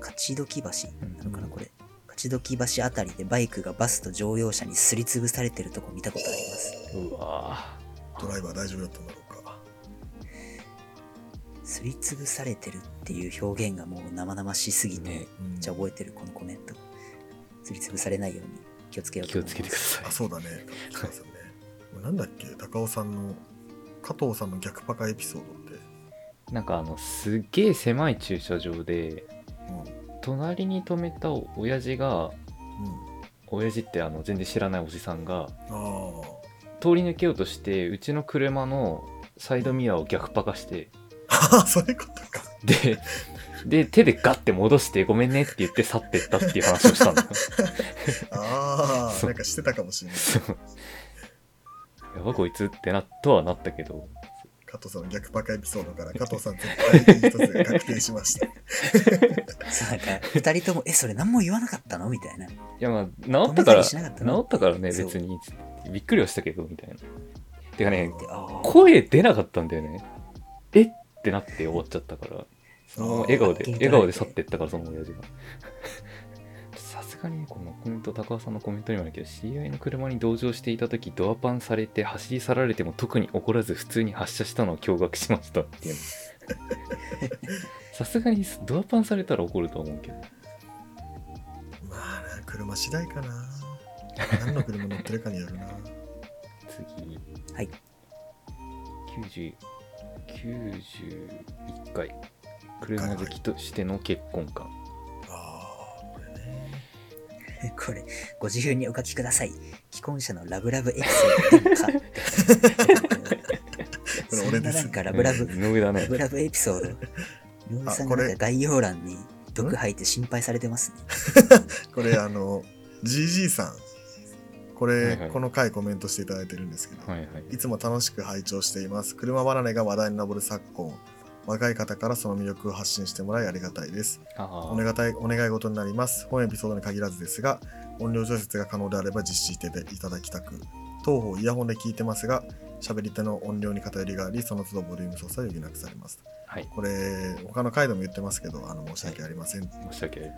勝どき橋。なのかな、うんこれ。勝どき橋あたりでバイクがバスと乗用車にすりつぶされてるとこ見たことあります。うわー。ドライバー大丈夫だったんだろすりつぶされてるっていう表現がもう生々しすぎて、ねうんじゃあ覚えてるこのコメント。すりつぶされないように気をつけようと気を思います。つけてくださいあ、そうだね。聞きますよね。なんだっけ？高尾さんの、加藤さんの逆パカエピソードって。なんかあのすっげえ狭い駐車場でうん。隣に止めた親父がうん。親父ってあの全然知らないおじさんがあ通り抜けようとしてうちの車のサイドミラーを逆パカしてあ。そういうことか。でで手でガッて戻してごめんねって言って去ってったっていう話をしたんだよああ、そうなんかしてたかもしれない。そうやばこいつってなとはなったけど加藤さんの逆パカエピソードから加藤さん絶対に一つが確定しました。そうなんか、二人とも、え、それ何も言わなかったのみたいな。いやまあ治ったから治ったからねそう別にびっくりはしたけどみたいなてかねであー声出なかったんだよねえってなって終わっちゃったから。そのまま笑顔で笑顔で去ってったからその親父が。さすがにねこのコメント高尾さんのコメントにもあるけど知り合いの車に同乗していた時ドアパンされて走り去られても特に怒らず普通に発車したのを驚愕しましたっていうの。さすがにドアパンされたら怒ると思うけど。まあな、車次第かな。何の車乗ってるかによるな。次。はい。90 91回車好きとしての結婚観ああ、これね。これ、ご自由にお書きください。既婚者のラブラブエピソードなんか。これ俺ですそんななんかラブラブ、うん井上だねラブラブエピソード。井上さんあこれが概要欄に毒吐いて心配されてますね。これあの、GG さん。これ、はいはいこの回コメントしていただいてるんですけど、はいはいいつも楽しく拝聴しています。車離れが話題に上る昨今、若い方からその魅力を発信してもらいありがたいです。あお願いお願い事になります。本エピソードに限らずですが、音量調節が可能であれば実施していただきたく、当方イヤホンで聞いてますが、喋り手の音量に偏りがあり、その都度ボリューム操作を余儀なくされます。はいこれ、他の回でも言ってますけど、あの申し訳ありません。申し訳ない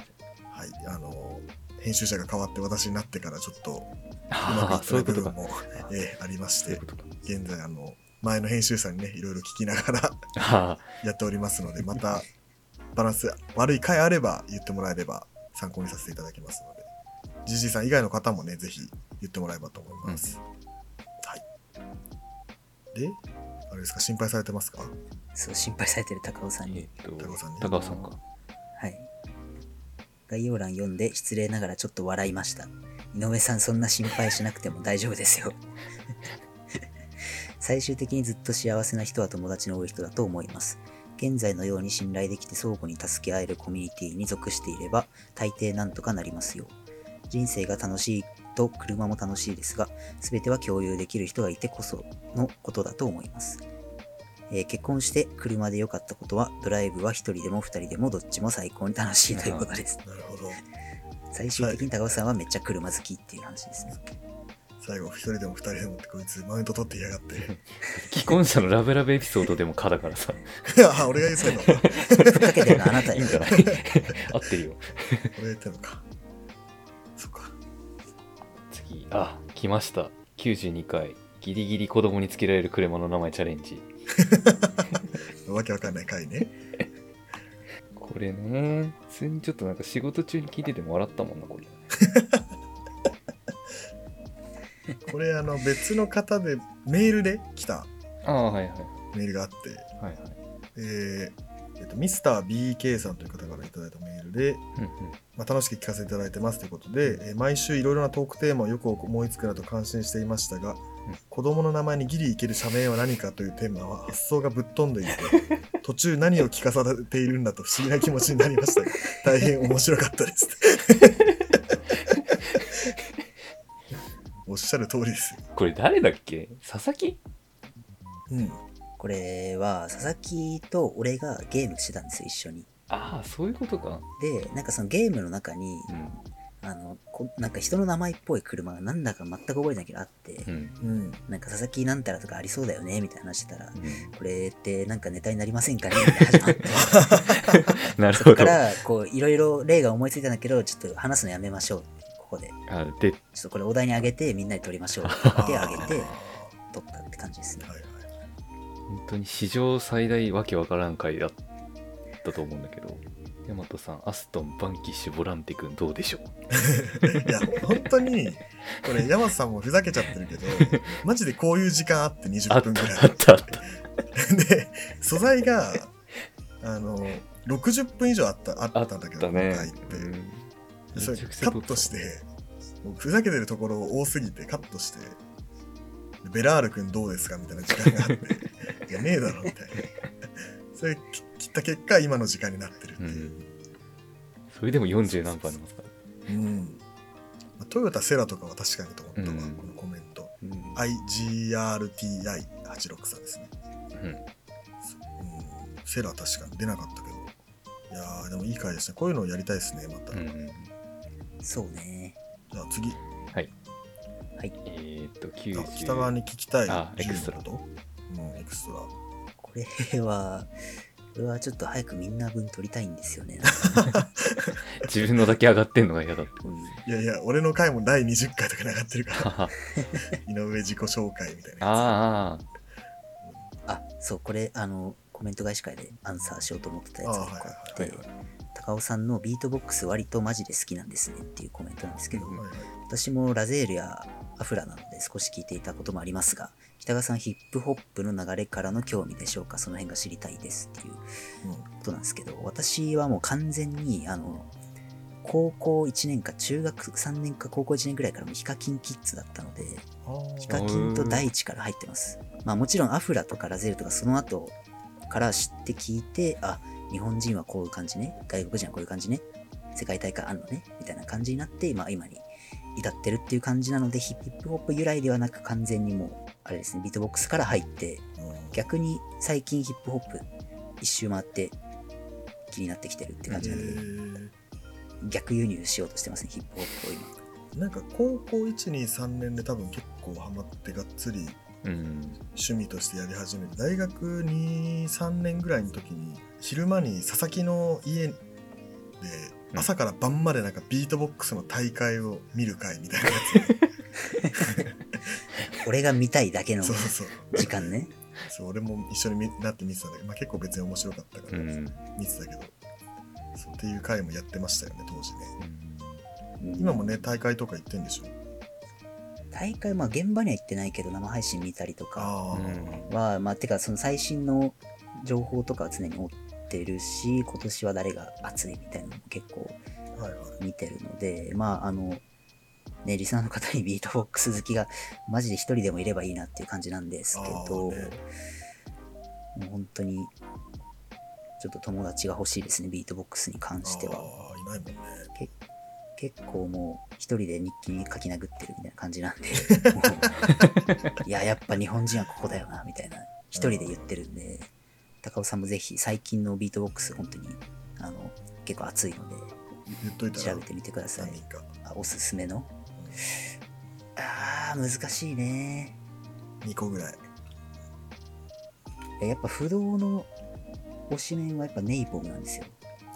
はい、あの、編集者が変わって私になってからちょっとうまくそういうことか。いってない部分も、えーありまして現在あの前の編集者にねいろいろ聞きながらあやっておりますのでまたバランス悪い回あれば言ってもらえれば参考にさせていただきますので GG さん以外の方もねぜひ言ってもらえばと思います、はい。であれですか心配されてますか？そう、心配されてる高尾さんに。あえっと高尾さんに？高尾さんか。はい。概要欄読んで失礼ながらちょっと笑いました。井上さんそんな心配しなくても大丈夫ですよ。最終的にずっと幸せな人は友達の多い人だと思います。現在のように信頼できて相互に助け合えるコミュニティに属していれば大抵なんとかなりますよ。人生が楽しいと車も楽しいですが、全ては共有できる人がいてこそのことだと思います。えー結婚して車で良かったことはドライブは一人でも二人でもどっちも最高に楽しいということです。なるほど最終的に高尾さんはめっちゃ車好きっていう話ですね。最後、一人でも二人でもってこいつマウント取ってやがって。既婚者のラブラブエピソードでも「か」だからさ あ、俺が言ってたのか。ふっかけてるのあなたよいいん。じゃない？合ってるよ俺が言ってたのか。そっか。次あ来ました92回ギリギリ子供につけられる車の名前チャレンジ わけわかんない回ね。これね普通にちょっとなんか仕事中に聞いてても笑ったもんなこれ。これ、あの、別の方でメールで来た。ああはいはい。メールがあって、はいはい。えーえっと、ミスター BK さんという方からいただいたメールで、うんまあ、楽しく聞かせていただいてますということで、えー毎週いろいろなトークテーマをよく思いつくなと感心していましたが、子供の名前にギリいける社名は何かというテーマは発想がぶっ飛んでいて、途中何を聞かされているんだと不思議な気持ちになりましたが、大変面白かったです。おっしゃる通りですよ。これ誰だっけ？佐々木うん。これは佐々木と俺がゲームしてたんですよ、一緒に。ああそういうことかで、なんかそのゲームの中に、うんあの、こなんか人の名前っぽい車がなんだか全く覚えてないけどあってう、ん。うん。なんか佐々木なんたらとかありそうだよね、みたいな話してたら、うん。これってなんかネタになりませんかね？みたいな始まって、なるほど。そこからこういろいろ例が思いついたんだけど、ちょっと話すのやめましょう。って、ここで。あでちょっとこれお題にあげてみんなで撮りましょうって言ってあげて 撮ったって感じですね。本当に史上最大わけわからん回だったと思うんだけど大和さんアストンバンキッシュボランテ君どうでしょう？いや、本当に、これ、山田さんもふざけちゃってるけど、マジでこういう時間あってあ20った分ぐらい。あったあった で、素材が、あの、60分以上あった、ああったんだけど、だね今回って。うんそれカットして、もうふざけてるところ多すぎてカットして、でベラール君どうですか？みたいな時間があって、いや、ねえだろ、みたいな。それき切った結果、今の時間になってるってういう。んそれでも40何分ありますか？らうん。まあトヨタセラとかは確かにと思ったわ、うんこのコメント。うん IGRTI86 さんですね。うんうん、セラ確かに出なかったけど。いやー、でもいい回ですね。こういうのをやりたいですね、また。うんそうね。じゃあ次。はい。えーっとあ90北側に聞きたいあエクストラ10のこと？うん、エクストラ。これは、これはちょっと早くみんな分撮りたいんですよね。自分のだけ上がってんのが嫌だって。うん。いやいや、俺の回も第20回とかに上がってるから、あ 井上自己紹介みたいなやああ、そう、これ、あの、コメント返し会でアンサーしようと思ってたやつが1個あってあはいはいはい、高尾さんのビートボックス割とマジで好きなんですねっていうコメントなんですけど、つ。はいはい私もラゼールやアフラなどで少し聞いていたこともありますが、北川さんヒップホップの流れからの興味でしょうか？その辺が知りたいですっていうことなんですけど、私はもう完全に、あの、高校1年か中学3年か高校1年くらいからもうヒカキンキッズだったので、うんヒカキンと大地から入ってます。まあもちろんアフラとかラゼールとかその後から知って聞いて、あ、日本人はこういう感じね、外国人はこういう感じね、世界大会あんのね、みたいな感じになって、まあ今に至ってるっていう感じなので、ヒップホップ由来ではなく完全にもう、あれですね、ビートボックスから入って、うん逆に最近ヒップホップ一周回って気になってきてるって感じなので、逆輸入しようとしてますね、ヒップホップを今。なんか高校123年で多分結構ハマってがっつりうん趣味としてやり始めて大学23年ぐらいの時に昼間に佐々木の家でうん。朝から晩までなんかビートボックスの大会を見る会みたいなや 俺が見たいだけのつそうそうそう。時間ね。そう俺も一緒に見なって見てたんだけど、まあ、結構別に面白かったからうん。見てたけど、そうっていう回もやってましたよね当時ね。うん。今もね大会とか行ってんでしょ？大会、まあ現場には行ってないけど生配信見たりとかは、まあてかその最新の情報とかは常に追ってるし、今年は誰が熱いみたいなのも結構見てるので、まああの、ね、リスナーの方にビートボックス好きがマジで一人でもいればいいなっていう感じなんですけど、ね。もう本当にちょっと友達が欲しいですね、ビートボックスに関しては。いないもんね。結構もう一人で日記に書き殴ってるみたいな感じなんで、いや、やっぱ日本人はここだよな、みたいな、一人で言ってるんで、高尾さんもぜひ最近のビートボックス、本当に、あの、結構熱いので、調べてみてください。あおすすめのあー、難しいね。2個ぐらい。えやっぱ不動の推しメンはやっぱネイポムなんですよ。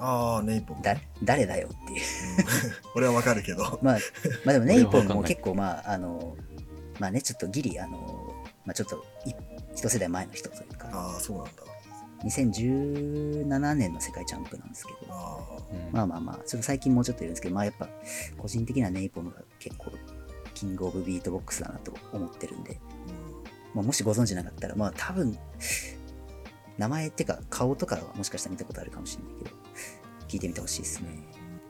ああ、ネイポン。だ誰だよっていう。うん 俺はわかるけど。まあ、まあでもネイポン俺はわかんないも結構まあ、あの、まあね、ちょっとギリ、あの、まあちょっとい一世代前の人というか、ああ、そうなんだ。2017年の世界チャンプなんですけど、あうんまあまあまあ、ちょっと最近もうちょっといるんですけど、まあやっぱ、個人的にはネイポムが結構、キングオブビートボックスだなと思ってるんで、あ、うんまあ、もしご存知なかったら、まあ多分、名前ってか顔とかはもしかしたら見たことあるかもしれないけど、聞いてみてほしいですね。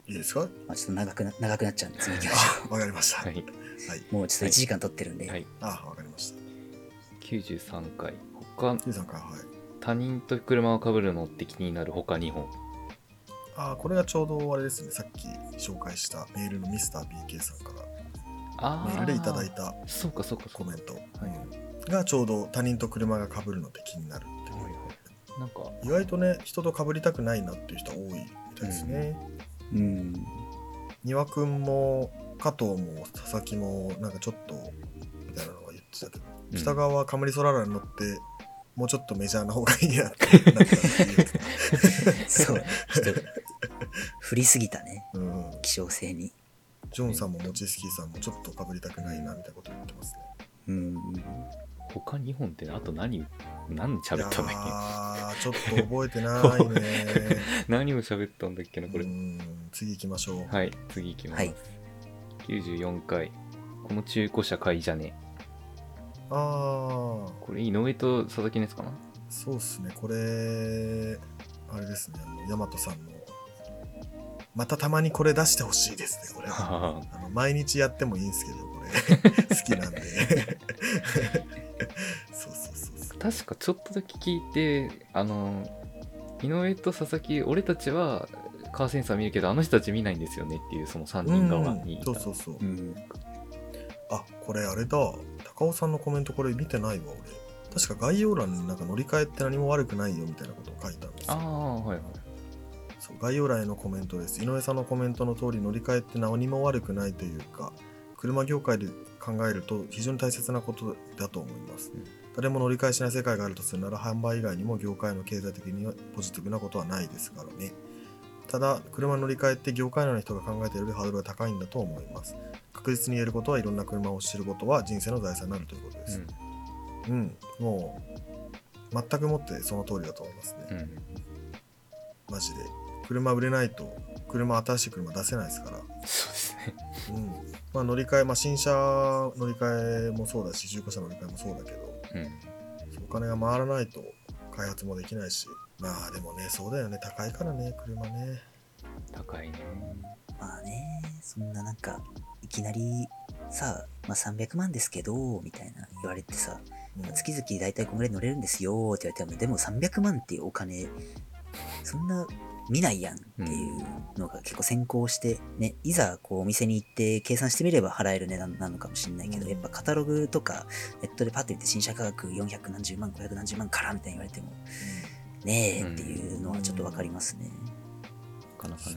いいですか？まあちょっと長くな長くなっちゃうんで、次行きましわかりました。ははい。い。う。もうちょっと1時間撮ってるんで、はい。あわかりました。93回。他、ゆうさんから、はい。他人と車をかぶるのって気になる他2本。ああ、これがちょうどあれですね、さっき紹介したメールのミスター BK さんからあメールでいただいたそうかそうかコメント、がちょうど他人と車が被るのって気になるっていう、なんか意外とね人と被りたくないなっていう人多いみたいですね、うん。丹羽くんも加藤も佐々木もなんかちょっとみたいなのは言ってたけど、うん。北川はカムリソララに乗ってもうちょっとメジャーな方がいいなってなったっていう、そう。ちょっと、振りすぎたね、うん、希少性に。ジョンさん。もモチスキーさん。もちょっと被りたくないなみたいなこと言ってますねうん。他2本ってあと何何喋ったん。だっあーちょっと覚えてないねけ何を喋ったん。だっけなこれ、うん。次行きましょう、はい次行きます、はい94回この中古車買いじゃねああこれ井上と佐々木のやつかな？そうっすね。これあれですね。大和さんの。またたまにこれ出してほしいですねこれは。あの毎日やってもいいんですけどこれ。好きなんで。そうそうそうそう。確かちょっとだけ聞いてあの井上と佐々木俺たちはカーセンサー見るけどあの人たち見ないんですよねっていうその3人側にうんそうそうそう。うん。あこれあれだ高尾さんのコメントこれ見てないわ俺。確か概要欄になんか乗り換えって何も悪くないよみたいなことを書いたんですあよ。あはいはい。そう概要欄へのコメントです。井上さんのコメントの通り乗り換えって何も悪くないというか車業界で考えると非常に大切なことだと思います、うん。誰も乗り換えしない世界があるとするなら販売以外にも業界の経済的にはポジティブなことはないですからねただ車乗り換えって業界内の人が考えているよりハードルが高いんだと思います。確実に言えることはいろんな車を知ることは人生の財産になるということです。うん、もう全くもってその通りだと思いますね、うん、うん、マジで。車売れないと車新しい車出せないですから、そうですね。うん。まあ、乗り換え、まあ、新車乗り換えもそうだし中古車乗り換えもそうだけどうん。お金が回らないと開発もできないしまあでもねそうだよね。高いからね車ね。高いね。まあね、そんななんか、いきなりさ、まあ、300万ですけど、みたいな言われてさ、うん。月々大体こんぐらい乗れるんですよって言われても、でも300万っていうお金、そんな見ないやんっていうのが結構先行して、ね、いざこうお店に行って計算してみれば払える値段なのかもしれないけど、うん。やっぱカタログとかネットでパッと見て新車価格400何十万、500何十万からみたいに言われても、ねえっていうのはちょっとわかりますね。なかなかね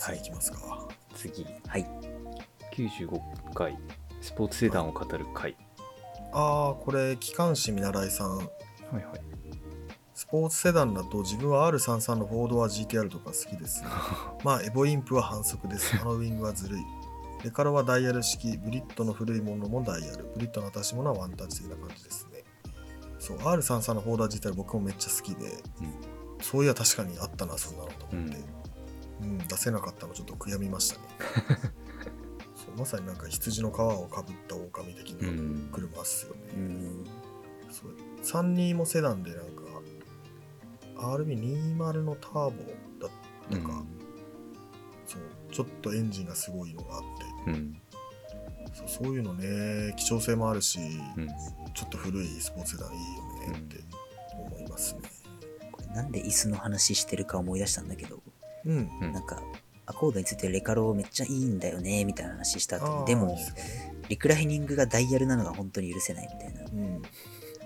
はい行きますか次はい。95回スポーツセダンを語る回ああこれ機関士見習いさんはいはいスポーツセダンだと自分は R33 のフォードは GTR とか好きです。まあ、エボインプは反則です。あのウィングはずるい。レカロはダイヤル式、ブリットの古いものもダイヤル、ブリットの新しいものはワンタッチ的な感じですね。そう、R33 のフォードは GTR 僕もめっちゃ好きで、そういや確かにあったな、そんなのと思って。うん、出せなかったのちょっと悔やみましたね。そうまさになんか羊の皮をかぶった狼的うなん車っすよね。うん。そう32もセダンでなんか RB20 のターボだったか、そうちょっとエンジンがすごいのがあってうんそうそういうのね希少性もあるし、うん。ちょっと古いスポーツセダンいいよねって思いますね。これなんで椅子の話してるか思い出したんだけど、うん。うん。なんか、アコードについてレカロめっちゃいいんだよね、みたいな話した後に、でもリクライニングがダイヤルなのが本当に許せないみたいなうん。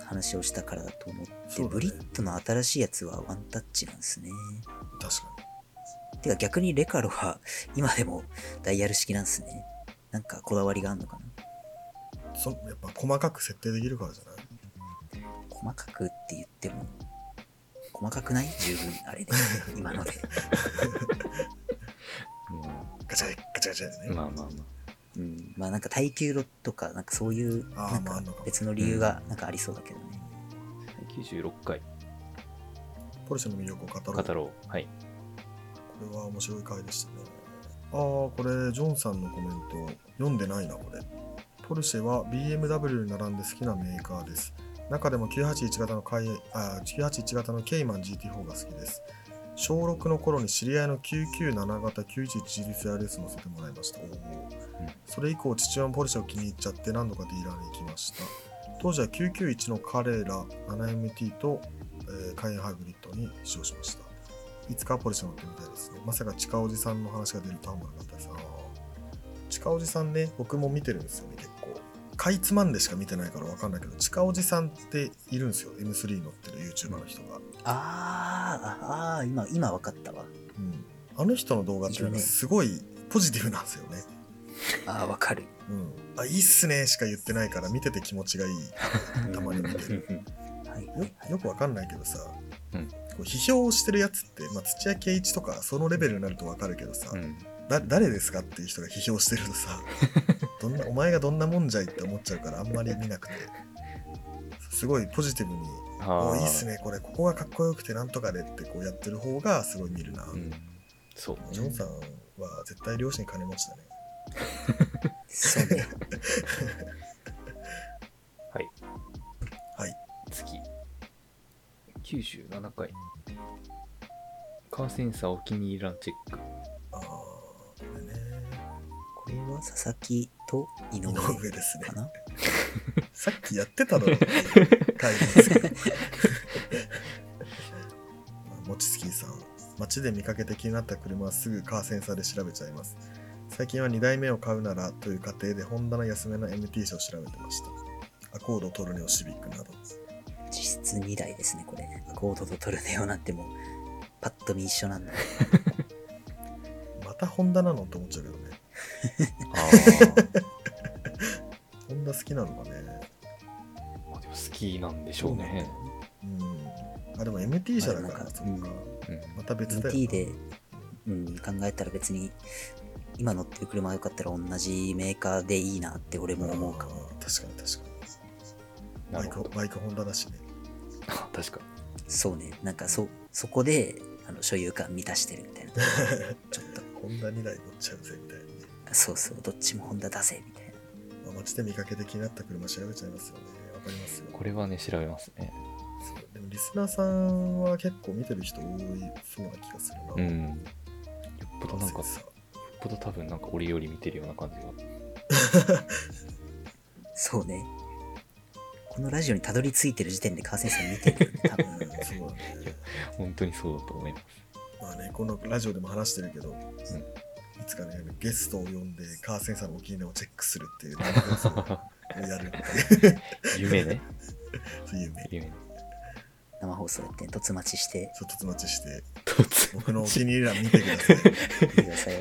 話をしたからだと思って、ね。ブリットの新しいやつはワンタッチなんですね。確かてか逆にレカロは今でもダイヤル式なんすね。なんかこだわりがあるのかな？そやっぱ細かく設定できるからじゃない？細かくって言っても、細かくない？十分あれで、今ので。ガチャガチャガチャでね。うんまあまあまあうん。まあなんか耐久路とか、なんかそういう、なんか別の理由がなんかありそうだけどね。96回ポルシェの魅力を語ろう。語ろうはいこれは面白い回でしたね。ああ、これ、ジョンさんのコメント、読んでないな、これ。ポルシェは BMW に並んで好きなメーカーです。中でも981型のカイあ981型のケイマン GT4 が好きです。小6の頃に知り合いの997型 911GTRS 乗せてもらいました。おーそれ以降、父親もポルシェを気に入っちゃって何度かディーラーに行きました。当時は991のカレーラ 7MT と、えーカイエンハイブリッドに使用しました。いつかはポルシェ乗ってみたいですね。まさか近おじさんの話が出るとは思わなかったです。近おじさんね、僕も見てるんですよね、結構。かいつまんでしか見てないからわかんないけど、近おじさんっているんですよ。M3 乗ってる YouTuber の人が。あーあー、今、今分かったわ。うん。あの人の動画っていうのはすごいポジティブなんですよね。ああ、分かる。うん。あ、いいっすねしか言ってないから見てて気持ちがいい。たまに見てる。はいはいよはい。よくわかんないけどさ、うん批評をしてるやつって、まあ、土屋圭一とかそのレベルになるとわかるけどさ、うん。だ誰ですかっていう人が批評してるとさ どんなお前がどんなもんじゃいって思っちゃうからあんまり見なくて。すごいポジティブに「あー。おいいっすねこれここがかっこよくてなんとかで」ってこうやってる方がすごい見るな、うん。そうね。ジョンさんは絶対両親金持ちだね。そうね。はい。はい。次。97回カーセンサーお気に入りランチェック。ああこれねこれは佐々木と井上井上ですねかな？さっきやってただろっていう。回ですけどもちつきさん街で見かけて気になった車はすぐカーセンサーで調べちゃい。ます最近は2台目を買うならとい。う過程でホンダの安めの MT 車を調べてましたアコード、トルネオ、シビックなど実質2台ですね、これ。アコードとトルネオなんてもう、パッと見一緒なんだ。またホンダなのって思っちゃうけどね。あホンダ好きなのかね。あまあでも好きなんでしょうね。うん。あでも MT 車だから、まあなんかそっか、うん。また別だよな。MT で、うん、考えたら別に、今乗ってる車がよかったら同じメーカーでいいなって俺も思うかも。確かに確かに。バイクバイクホンダだしね。あ 確かそうね、なんかそ、そこで、あの所有感満たしてるみたいな。ちょっと、ホンダ2台乗っちゃうぜみたいなねそうそう、どっちもホンダ出せみたいな。まあ、街で見かけて気になった車調べちゃいますよね。わかりますよ。これはね調べますねそうでもリスナーさんは結構見てる人多いそうな気がするな。うんよっぽどなんかよっさぽど多分なんか折々見てるような感じが そうね。このラジオにたどり着いてる時点でカーセンサー見てるよね、多分。うん、そうだね。本当にそうだと思いますまあね、このラジオでも話してるけど、いつかね、ゲストを呼んでカーセンサーのお気に入りをチェックするっていう生放送をやるっていう夢ねそういう夢。夢ね生放送やって、突待ちして、ちょっとつまちして、突僕のお気に入り欄見てください。見てください。い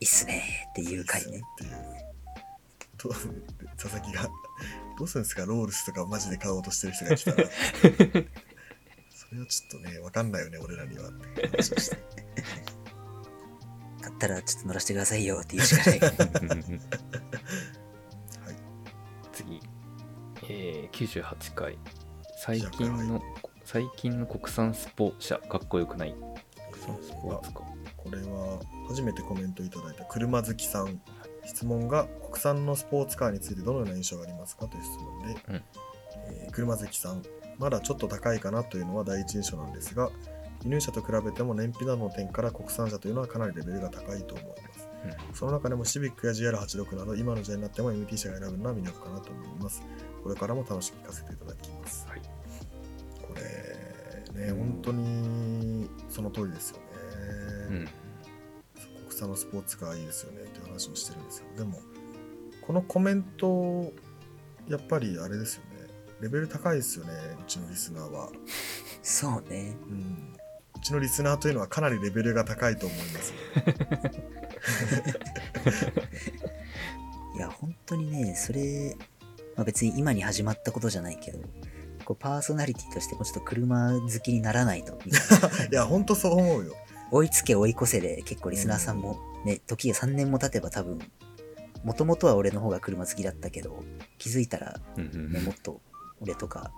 いっすねーっていう回ね。っていう。と佐々木が、どうするんですか、ロールスとかマジで買おうとしてる人が来たら。それはちょっとね、わかんないよね、俺らにはって話をして。買ったらちょっと乗らせてくださいよって言うしかない。はい。次、えー、98回最近の最近の国産スポ車かっこよくない？国産スポーツかこれは初めてコメントいただいた車好きさん質問が国産のスポーツカーについてどのような印象がありますかという質問で、うん。えー車好きさんまだちょっと高いかなというのは第一印象なんですが輸入車と比べても燃費などの点から国産車というのはかなりレベルが高いと思います。その中でもシビックや GR86 など今の時代になっても MT 車が選ぶのは魅力かなと思います。これからも楽しく聞かせていただきます。はい。これね本当にその通りですよね、うん国産のスポーツカーいいですよねっていう話をしてるんですよでもこのコメントやっぱりあれですよねレベル高いですよねうちのリスナーは、そうね。うん、うちのリスナーというのはかなりレベルが高いと思います。いや、本当にね、それ、まあ、別に今に始まったことじゃないけど、こうパーソナリティとしてもうちょっと車好きにならないと、いや、ほんとそう思うよ。追いつけ追い越せで結構リスナーさんもね、時が3年も経てば多分、もともとは俺の方が車好きだったけど、気づいたら、ね、もっと俺とか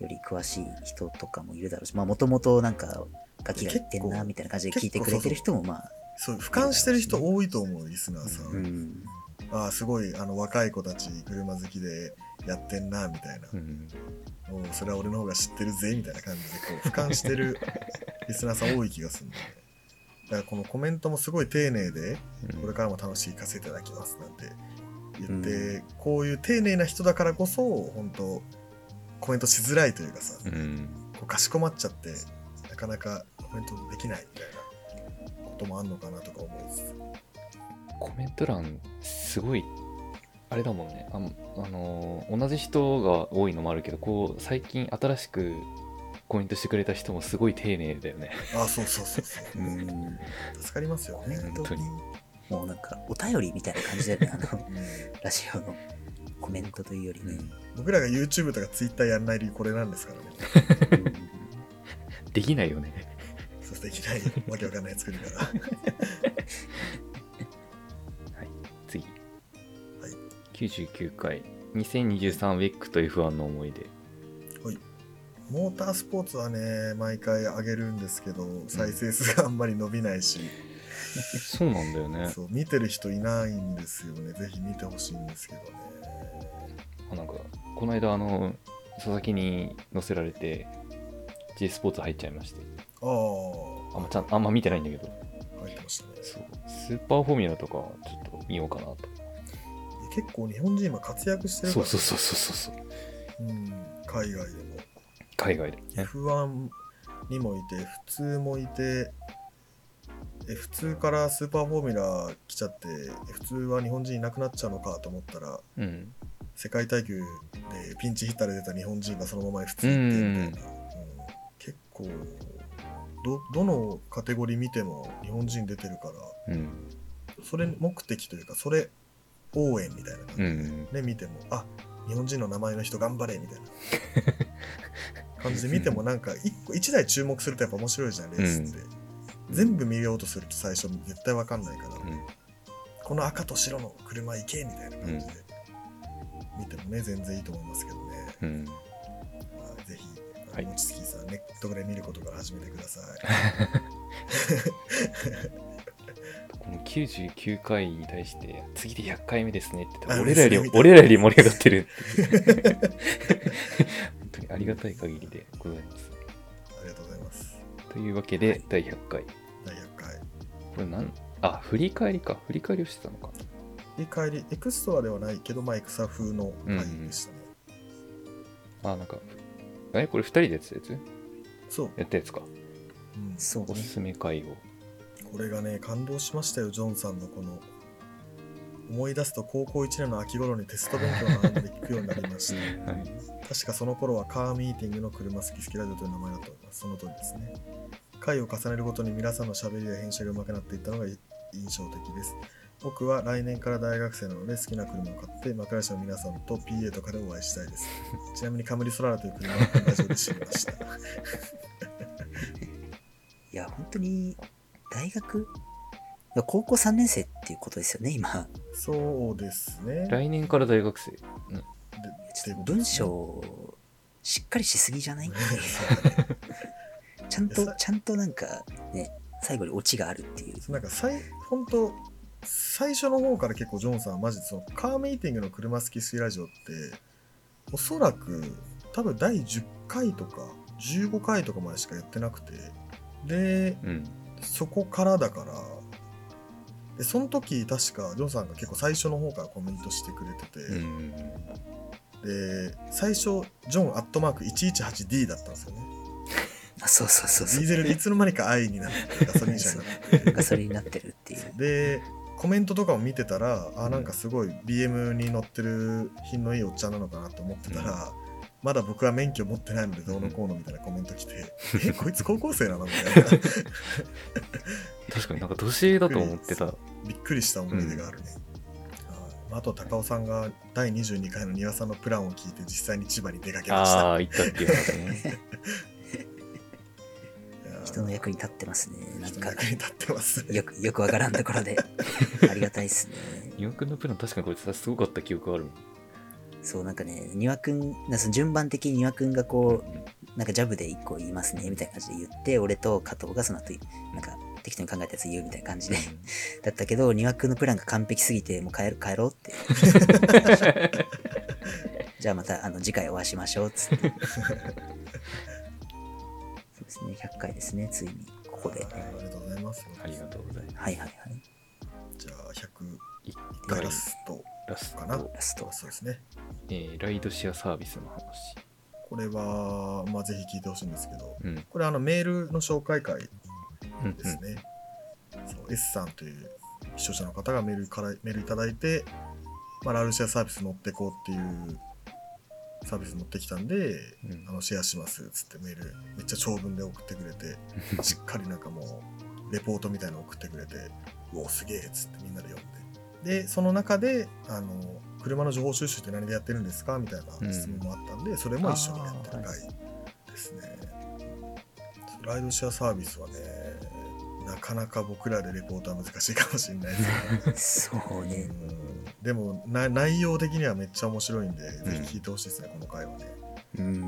より詳しい人とかもいるだろうし、まあもともとなんかガキが言ってんなみたいな感じで聞いてくれてる人もまあ、そう、俯瞰してる人多いと思う、リスナーさん。うん、ああ、すごい、あの、若い子たち、車好きでやってんな、みたいな。うんそれは俺の方が知ってるぜ、みたいな感じで、こう、俯瞰してるリスナーさん多い気がするんだよね。だからこのコメントもすごい丁寧で、うん。これからも楽しいかせていただきますなんて言って、うこういう丁寧な人だからこそ、本当コメントしづらいというかさ、うん。こうかしこまっちゃって、なかなかコメントできないみたいなこともあんのかなとか思いつつ。コメント欄すごいあれだもんね。ああのー同じ人が多いのもあるけどこう最近新しくコメントしてくれた人もすごい丁寧だよねあ、そうそうそうそう。うん、助かりますよね。本当にもうなんかお便りみたいな感じだよね、あの、うんラジオのコメントというよりね。僕らが YouTube とか Twitter やんない理由これなんですからね。できないよねそしてできないわけわかんない作るから。次、はい99回2023ウェックと F1 の思い出モータースポーツはね、毎回上げるんですけど、再生数があんまり伸びないし、そうなんだよね。そう見てる人いないんですよね。ぜひ見てほしいんですけどね。あなんかこの間あの佐々木に載せられて J スポーツ入っちゃいまして。ああ、あんまちゃんあんま見てないんだけど。入ってましたね。そう。スーパーフォーミュラとかちょっと見ようかなと。結構日本人今活躍してるから、そうそうそうそうそう。うん、海外でも。海外で、ね、F1 にもいて、F2 もいて、F2 からスーパーフォーミュラ来ちゃって、F2 は日本人いなくなっちゃうのかと思ったら、うん。世界耐久でピンチヒッターで出た日本人がそのまま F2 行ってみたいな、うん。結構どどのカテゴリー見ても日本人出てるからうん。それ目的というかそれ応援みたいな感じで、うん。ね見てもあ日本人の名前の人頑張れみたいな 感じで見てもなんか一個一台注目するとやっぱ面白いじゃんレースって、全部見ようとすると最初絶対わかんないから、この赤と白の車行けみたいな感じで、見てもね全然いいと思いますけどね、うん。うんまあぜひ、はい。もちつきさん、ネットで見ることから始めてください。この99回に対して次で100回目ですねって俺らより俺らより盛り上がってる ありがたい限りでございます。ありがとうございます。というわけで、第100回。第100回。これなん？あ振り返りか。振り返りをしてたのか。振り返り、エクストラではないけど、まあ、エクサ風の回でしたね。あなんかえこれ2人でやってたやつ？そう、やったやつか。うん。そうね。おすすめ回を。これがね、感動しましたよ、ジョンさんのこの。思い出すと高校1年の秋頃にテスト勉強の間で聞くようになりました。はい確かその頃はカーミーティングの車好き好きラジオという名前だと思います。その通りですね。回を重ねるごとに皆さんの喋りや編集が上手くなっていったのが印象的です。僕は来年から大学生なので好きな車を買って枕師の皆さんと PA とかでお会いしたいです。ちなみにカムリソラーラという車はラジオで知りました。いや、本当に、大学高校3年生っていうことですよね、今。そうですね。来年から大学生でちょっと文章、しっかりしすぎじゃない？ちゃんと、ちゃんとなんか、ね、最後にオチがあるっていう。なんか最本当最初の方から結構ジョンさんはマジでそのカーミーティングの車好き好きラジオっておそらく多分第10回とか15回とかまでしかやってなくてでうんそこからだからでその時確かジョンさんが結構最初の方からコメントしてくれてて、うんで最初ジョンアットマーク 118D だったんですよね あ、そうそうそうそう。ディーゼルでいつの間にか I になってガソリン車になってガソリンになってるっていう。でコメントとかも見てたらあなんかすごい BM に乗ってる品のいいおっちゃんなのかなと思ってたら、まだ僕は免許持ってないのでどうのこうのみたいなコメント来て、え、こいつ高校生なのみたいな。確かになんか年だと思ってた。びっくりした思い出があるね。はいあと、高尾さんが第22回の庭さんのプランを聞いて実際に千葉に出かけました。ああ、行ったっていうことね。人の役に立ってますね。なんか人の役、に立ってますね。よく、よくわからんところで、ありがたいっすね。岩くんのプラン確かにこいつすごかった記憶あるもん。そう、なんかね、庭くん、なんかその順番的に庭くんがこう、なんかジャブで1個言いますね、みたいな感じで言って、俺と加藤がその後、なんか適当に考えたやつ言うみたいな感じで、だったけど、庭くんのプランが完璧すぎて、もう帰る、帰ろうって。じゃあまた、あの、次回お会いしましょう、つって。そうですね、100回ですね、ついに、ここで。はいありがとうございます。ありがとうございます。はいはいはい。じゃあ、101一回回ラストラスかなト、ラスト。そうですね。えーライドシェアサービスの話。これは、まあ、ぜひ聞いてほしいんですけど、うん。これあのメールの紹介会うんですね。そう S さんという視聴者の方がメールからメールいただいて、まあ、ラルシェアサービス乗ってこうっていうサービス乗ってきたんで、うんうんあのシェアしますっつってメールめっちゃ長文で送ってくれて、しっかりなんかもうレポートみたいなの送ってくれて、うおすげえっつってみんなで読んで。で、その中で、あの、車の情報収集って何でやってるんですかみたいな質問もあったんで、それも一緒にやってる回ですね。ライドシェアサービスはね、なかなか僕らでレポートは難しいかもしれないですけど、そうね。うんでもな内容的にはめっちゃ面白いんで、ぜひ聞いてほしいですね、この回はね。うん。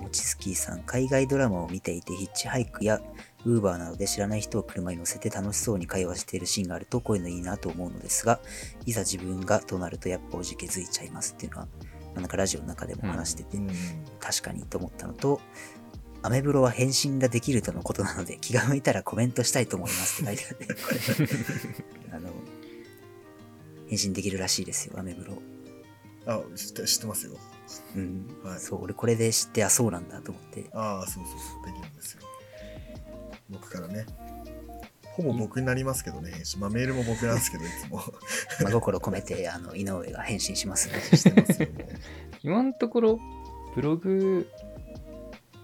もちスキーさん、海外ドラマを見ていて、ヒッチハイクやウーバーなどで知らない人を車に乗せて楽しそうに会話しているシーンがあると、こういうのいいなと思うのですが、いざ自分がとなると、やっぱおじけづいちゃいますっていうのは、まあなんかラジオの中でも話してて、うん確かにと思ったのと、アメブロは返信ができるとのことなので、気が向いたらコメントしたいと思いますって書いてあって、あの、返信できるらしいですよ、アメブロ。あ知って知ってますよ。うん。はいそう、俺これで知って、あ、そうなんだと思って、ああ、そうそうそう、できるんですよ。僕からね。ほぼ僕になりますけどね、返信まあメールも僕なんですけど、いつも。真心込めて、あの、井上が返信しますので。してますよ、もう 今のところ、ブログ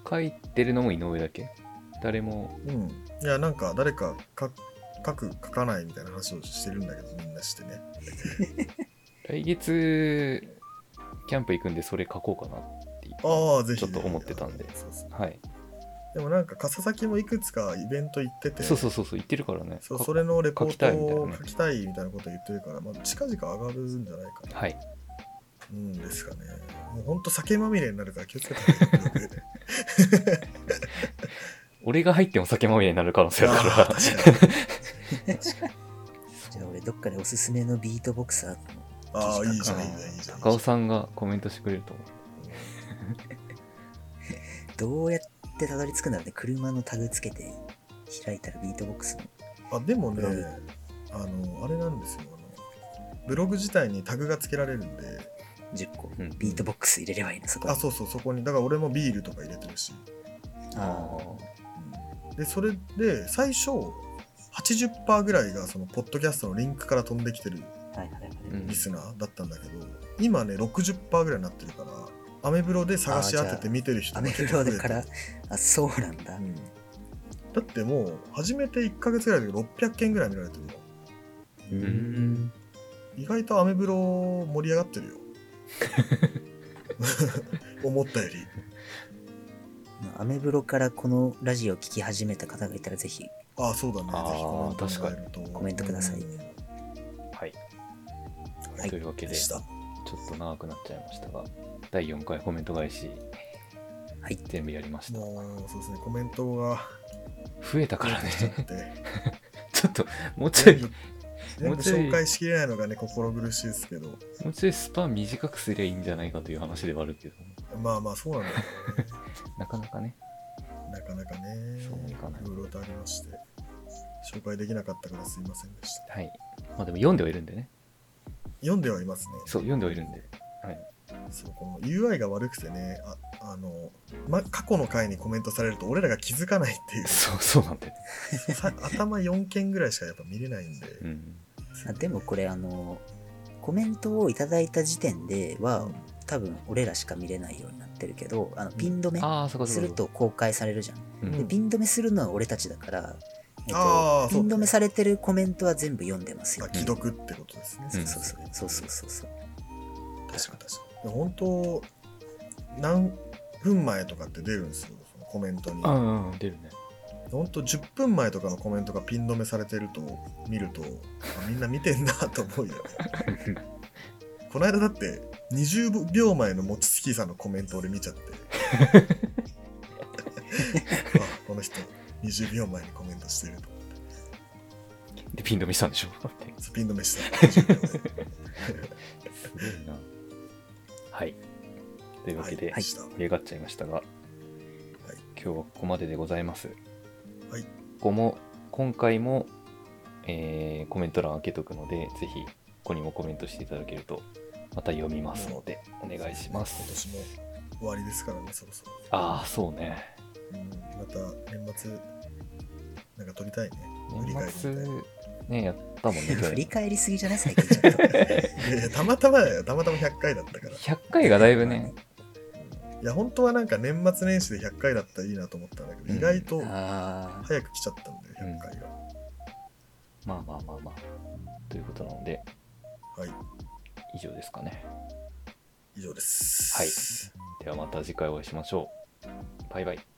書いてるのも井上だけ？誰も、うん。いや、なんか誰かか書く、書かないみたいな話をしてるんだけど、みんなしてね。来月、キャンプ行くんでそれ書こうかなっていう。ああ、ぜひ、ちょっと思ってたんでそうそうはい。でもなんか、笠崎もいくつかイベント行ってて、そうそうそうそう、言ってるからね。かそうそれのレポートを書きたいみたいなことを言ってるから、まあ、近々上がるんじゃないかな。はい。うんですかね。もうほんと酒まみれになるから気をつけて。俺が入っても酒まみれになる可能性あるあから。ー確かに じゃあ俺どっかでおすすめのビートボクサーのああ、いいじゃん、あいいじゃん、いいじゃん。高尾さんがコメントしてくれると思う。どうやってたどり着くんだろうね車のタグつけて開いたらビートボックスの。あでもねブログ、あの、あれなんですよ。あのブログ自体にタグが付けられるんで、10個うん。ビートボックス入れればいいのそこに。あ、そうそう、そこに、だから俺もビールとか入れてるし。あで、それで、最初、80%ぐらいがそのポッドキャストのリンクから飛んできてるリスナーだったんだけど、今ね、60%ぐらいになってるから、アメブロで探し当てて見てる人アメブロでからあそうなんだ、うんだってもう、始めて1ヶ月ぐらいで600件ぐらい見られてるよ。ん意外とアメブロ盛り上がってるよ。思ったより。まあアメブロからこのラジオを聞き始めた方がいたらぜひああ、そうだね。あーぜひコメント確かにもらえるとコメントくださいうんはい。はいというわけで、でした。ちょっと長くなっちゃいましたが、第4回コメント返し、はい全部やりました。もう、そうですね、コメントが増えたからねち。ょっとって、ちょっと、もうちょい、もうちょい紹介しきれないのがね、心苦しいですけど、もうちょいスパン短くすりゃいいんじゃないかという話ではあるけど、まあまあ、そうなんだよね。なかなかね、なかなかね、そういかないろいろとありまして、紹介できなかったからすいませんでした。はい。まあでも読んではいるんでね。読んではいますね。そう、読んではいるんで。はい。そうこの UI が悪くてね、ああの、ま、過去の回にコメントされると俺らが気づかないっていう、そう、そうなんだよ頭4件ぐらいしかやっぱ見れないんで、うん。あでもこれあのコメントをいただいた時点では多分俺らしか見れないようになってるけどあのピン止めすると公開されるじゃん。うんでピン止めするのは俺たちだから、えっと、ピン止めされてるコメントは全部読んでますよあ。既読ってことですね。うんそうそうそうそうそうそう。確かに確かに。本当、何分前とかって出るんですよ、そのコメントに。うんうん、出るね。本当10分前とかのコメントがピン止めされてると見ると、あみんな見てんなと思うよね。この間だって20秒前のもちつきさんのコメント俺見ちゃって。あこの人20秒前にコメントしてると。で、ピン止めしたんでしょ？ってスピン止めした。20秒ですごいな。はい。というわけで、はい盛り上がっちゃいましたが、今日はここまででございます。はいここも、今回も、えーコメント欄開けとくので、ぜひ、ここにもコメントしていただけると、また読みますので、お願いしま今す。年も終わりですからね、そろそろ。ああ、そうね。うん、また年末、なんか撮りたいね。振り返り年末みたいな、ね、やったもんね、去振り年。返りすぎじゃない最近ちょっと。たまたまだよ。たまたま100回だったから。100回がだいぶね、いや、本当はなんか年末年始で100回だったらいいなと思ったんだけど、うん意外とあ早く来ちゃったんだよ、100回が。まあまあまあまあ。ということなので、はい、以上ですかね。以上です。はい。ではまた次回お会いしましょう。バイバイ。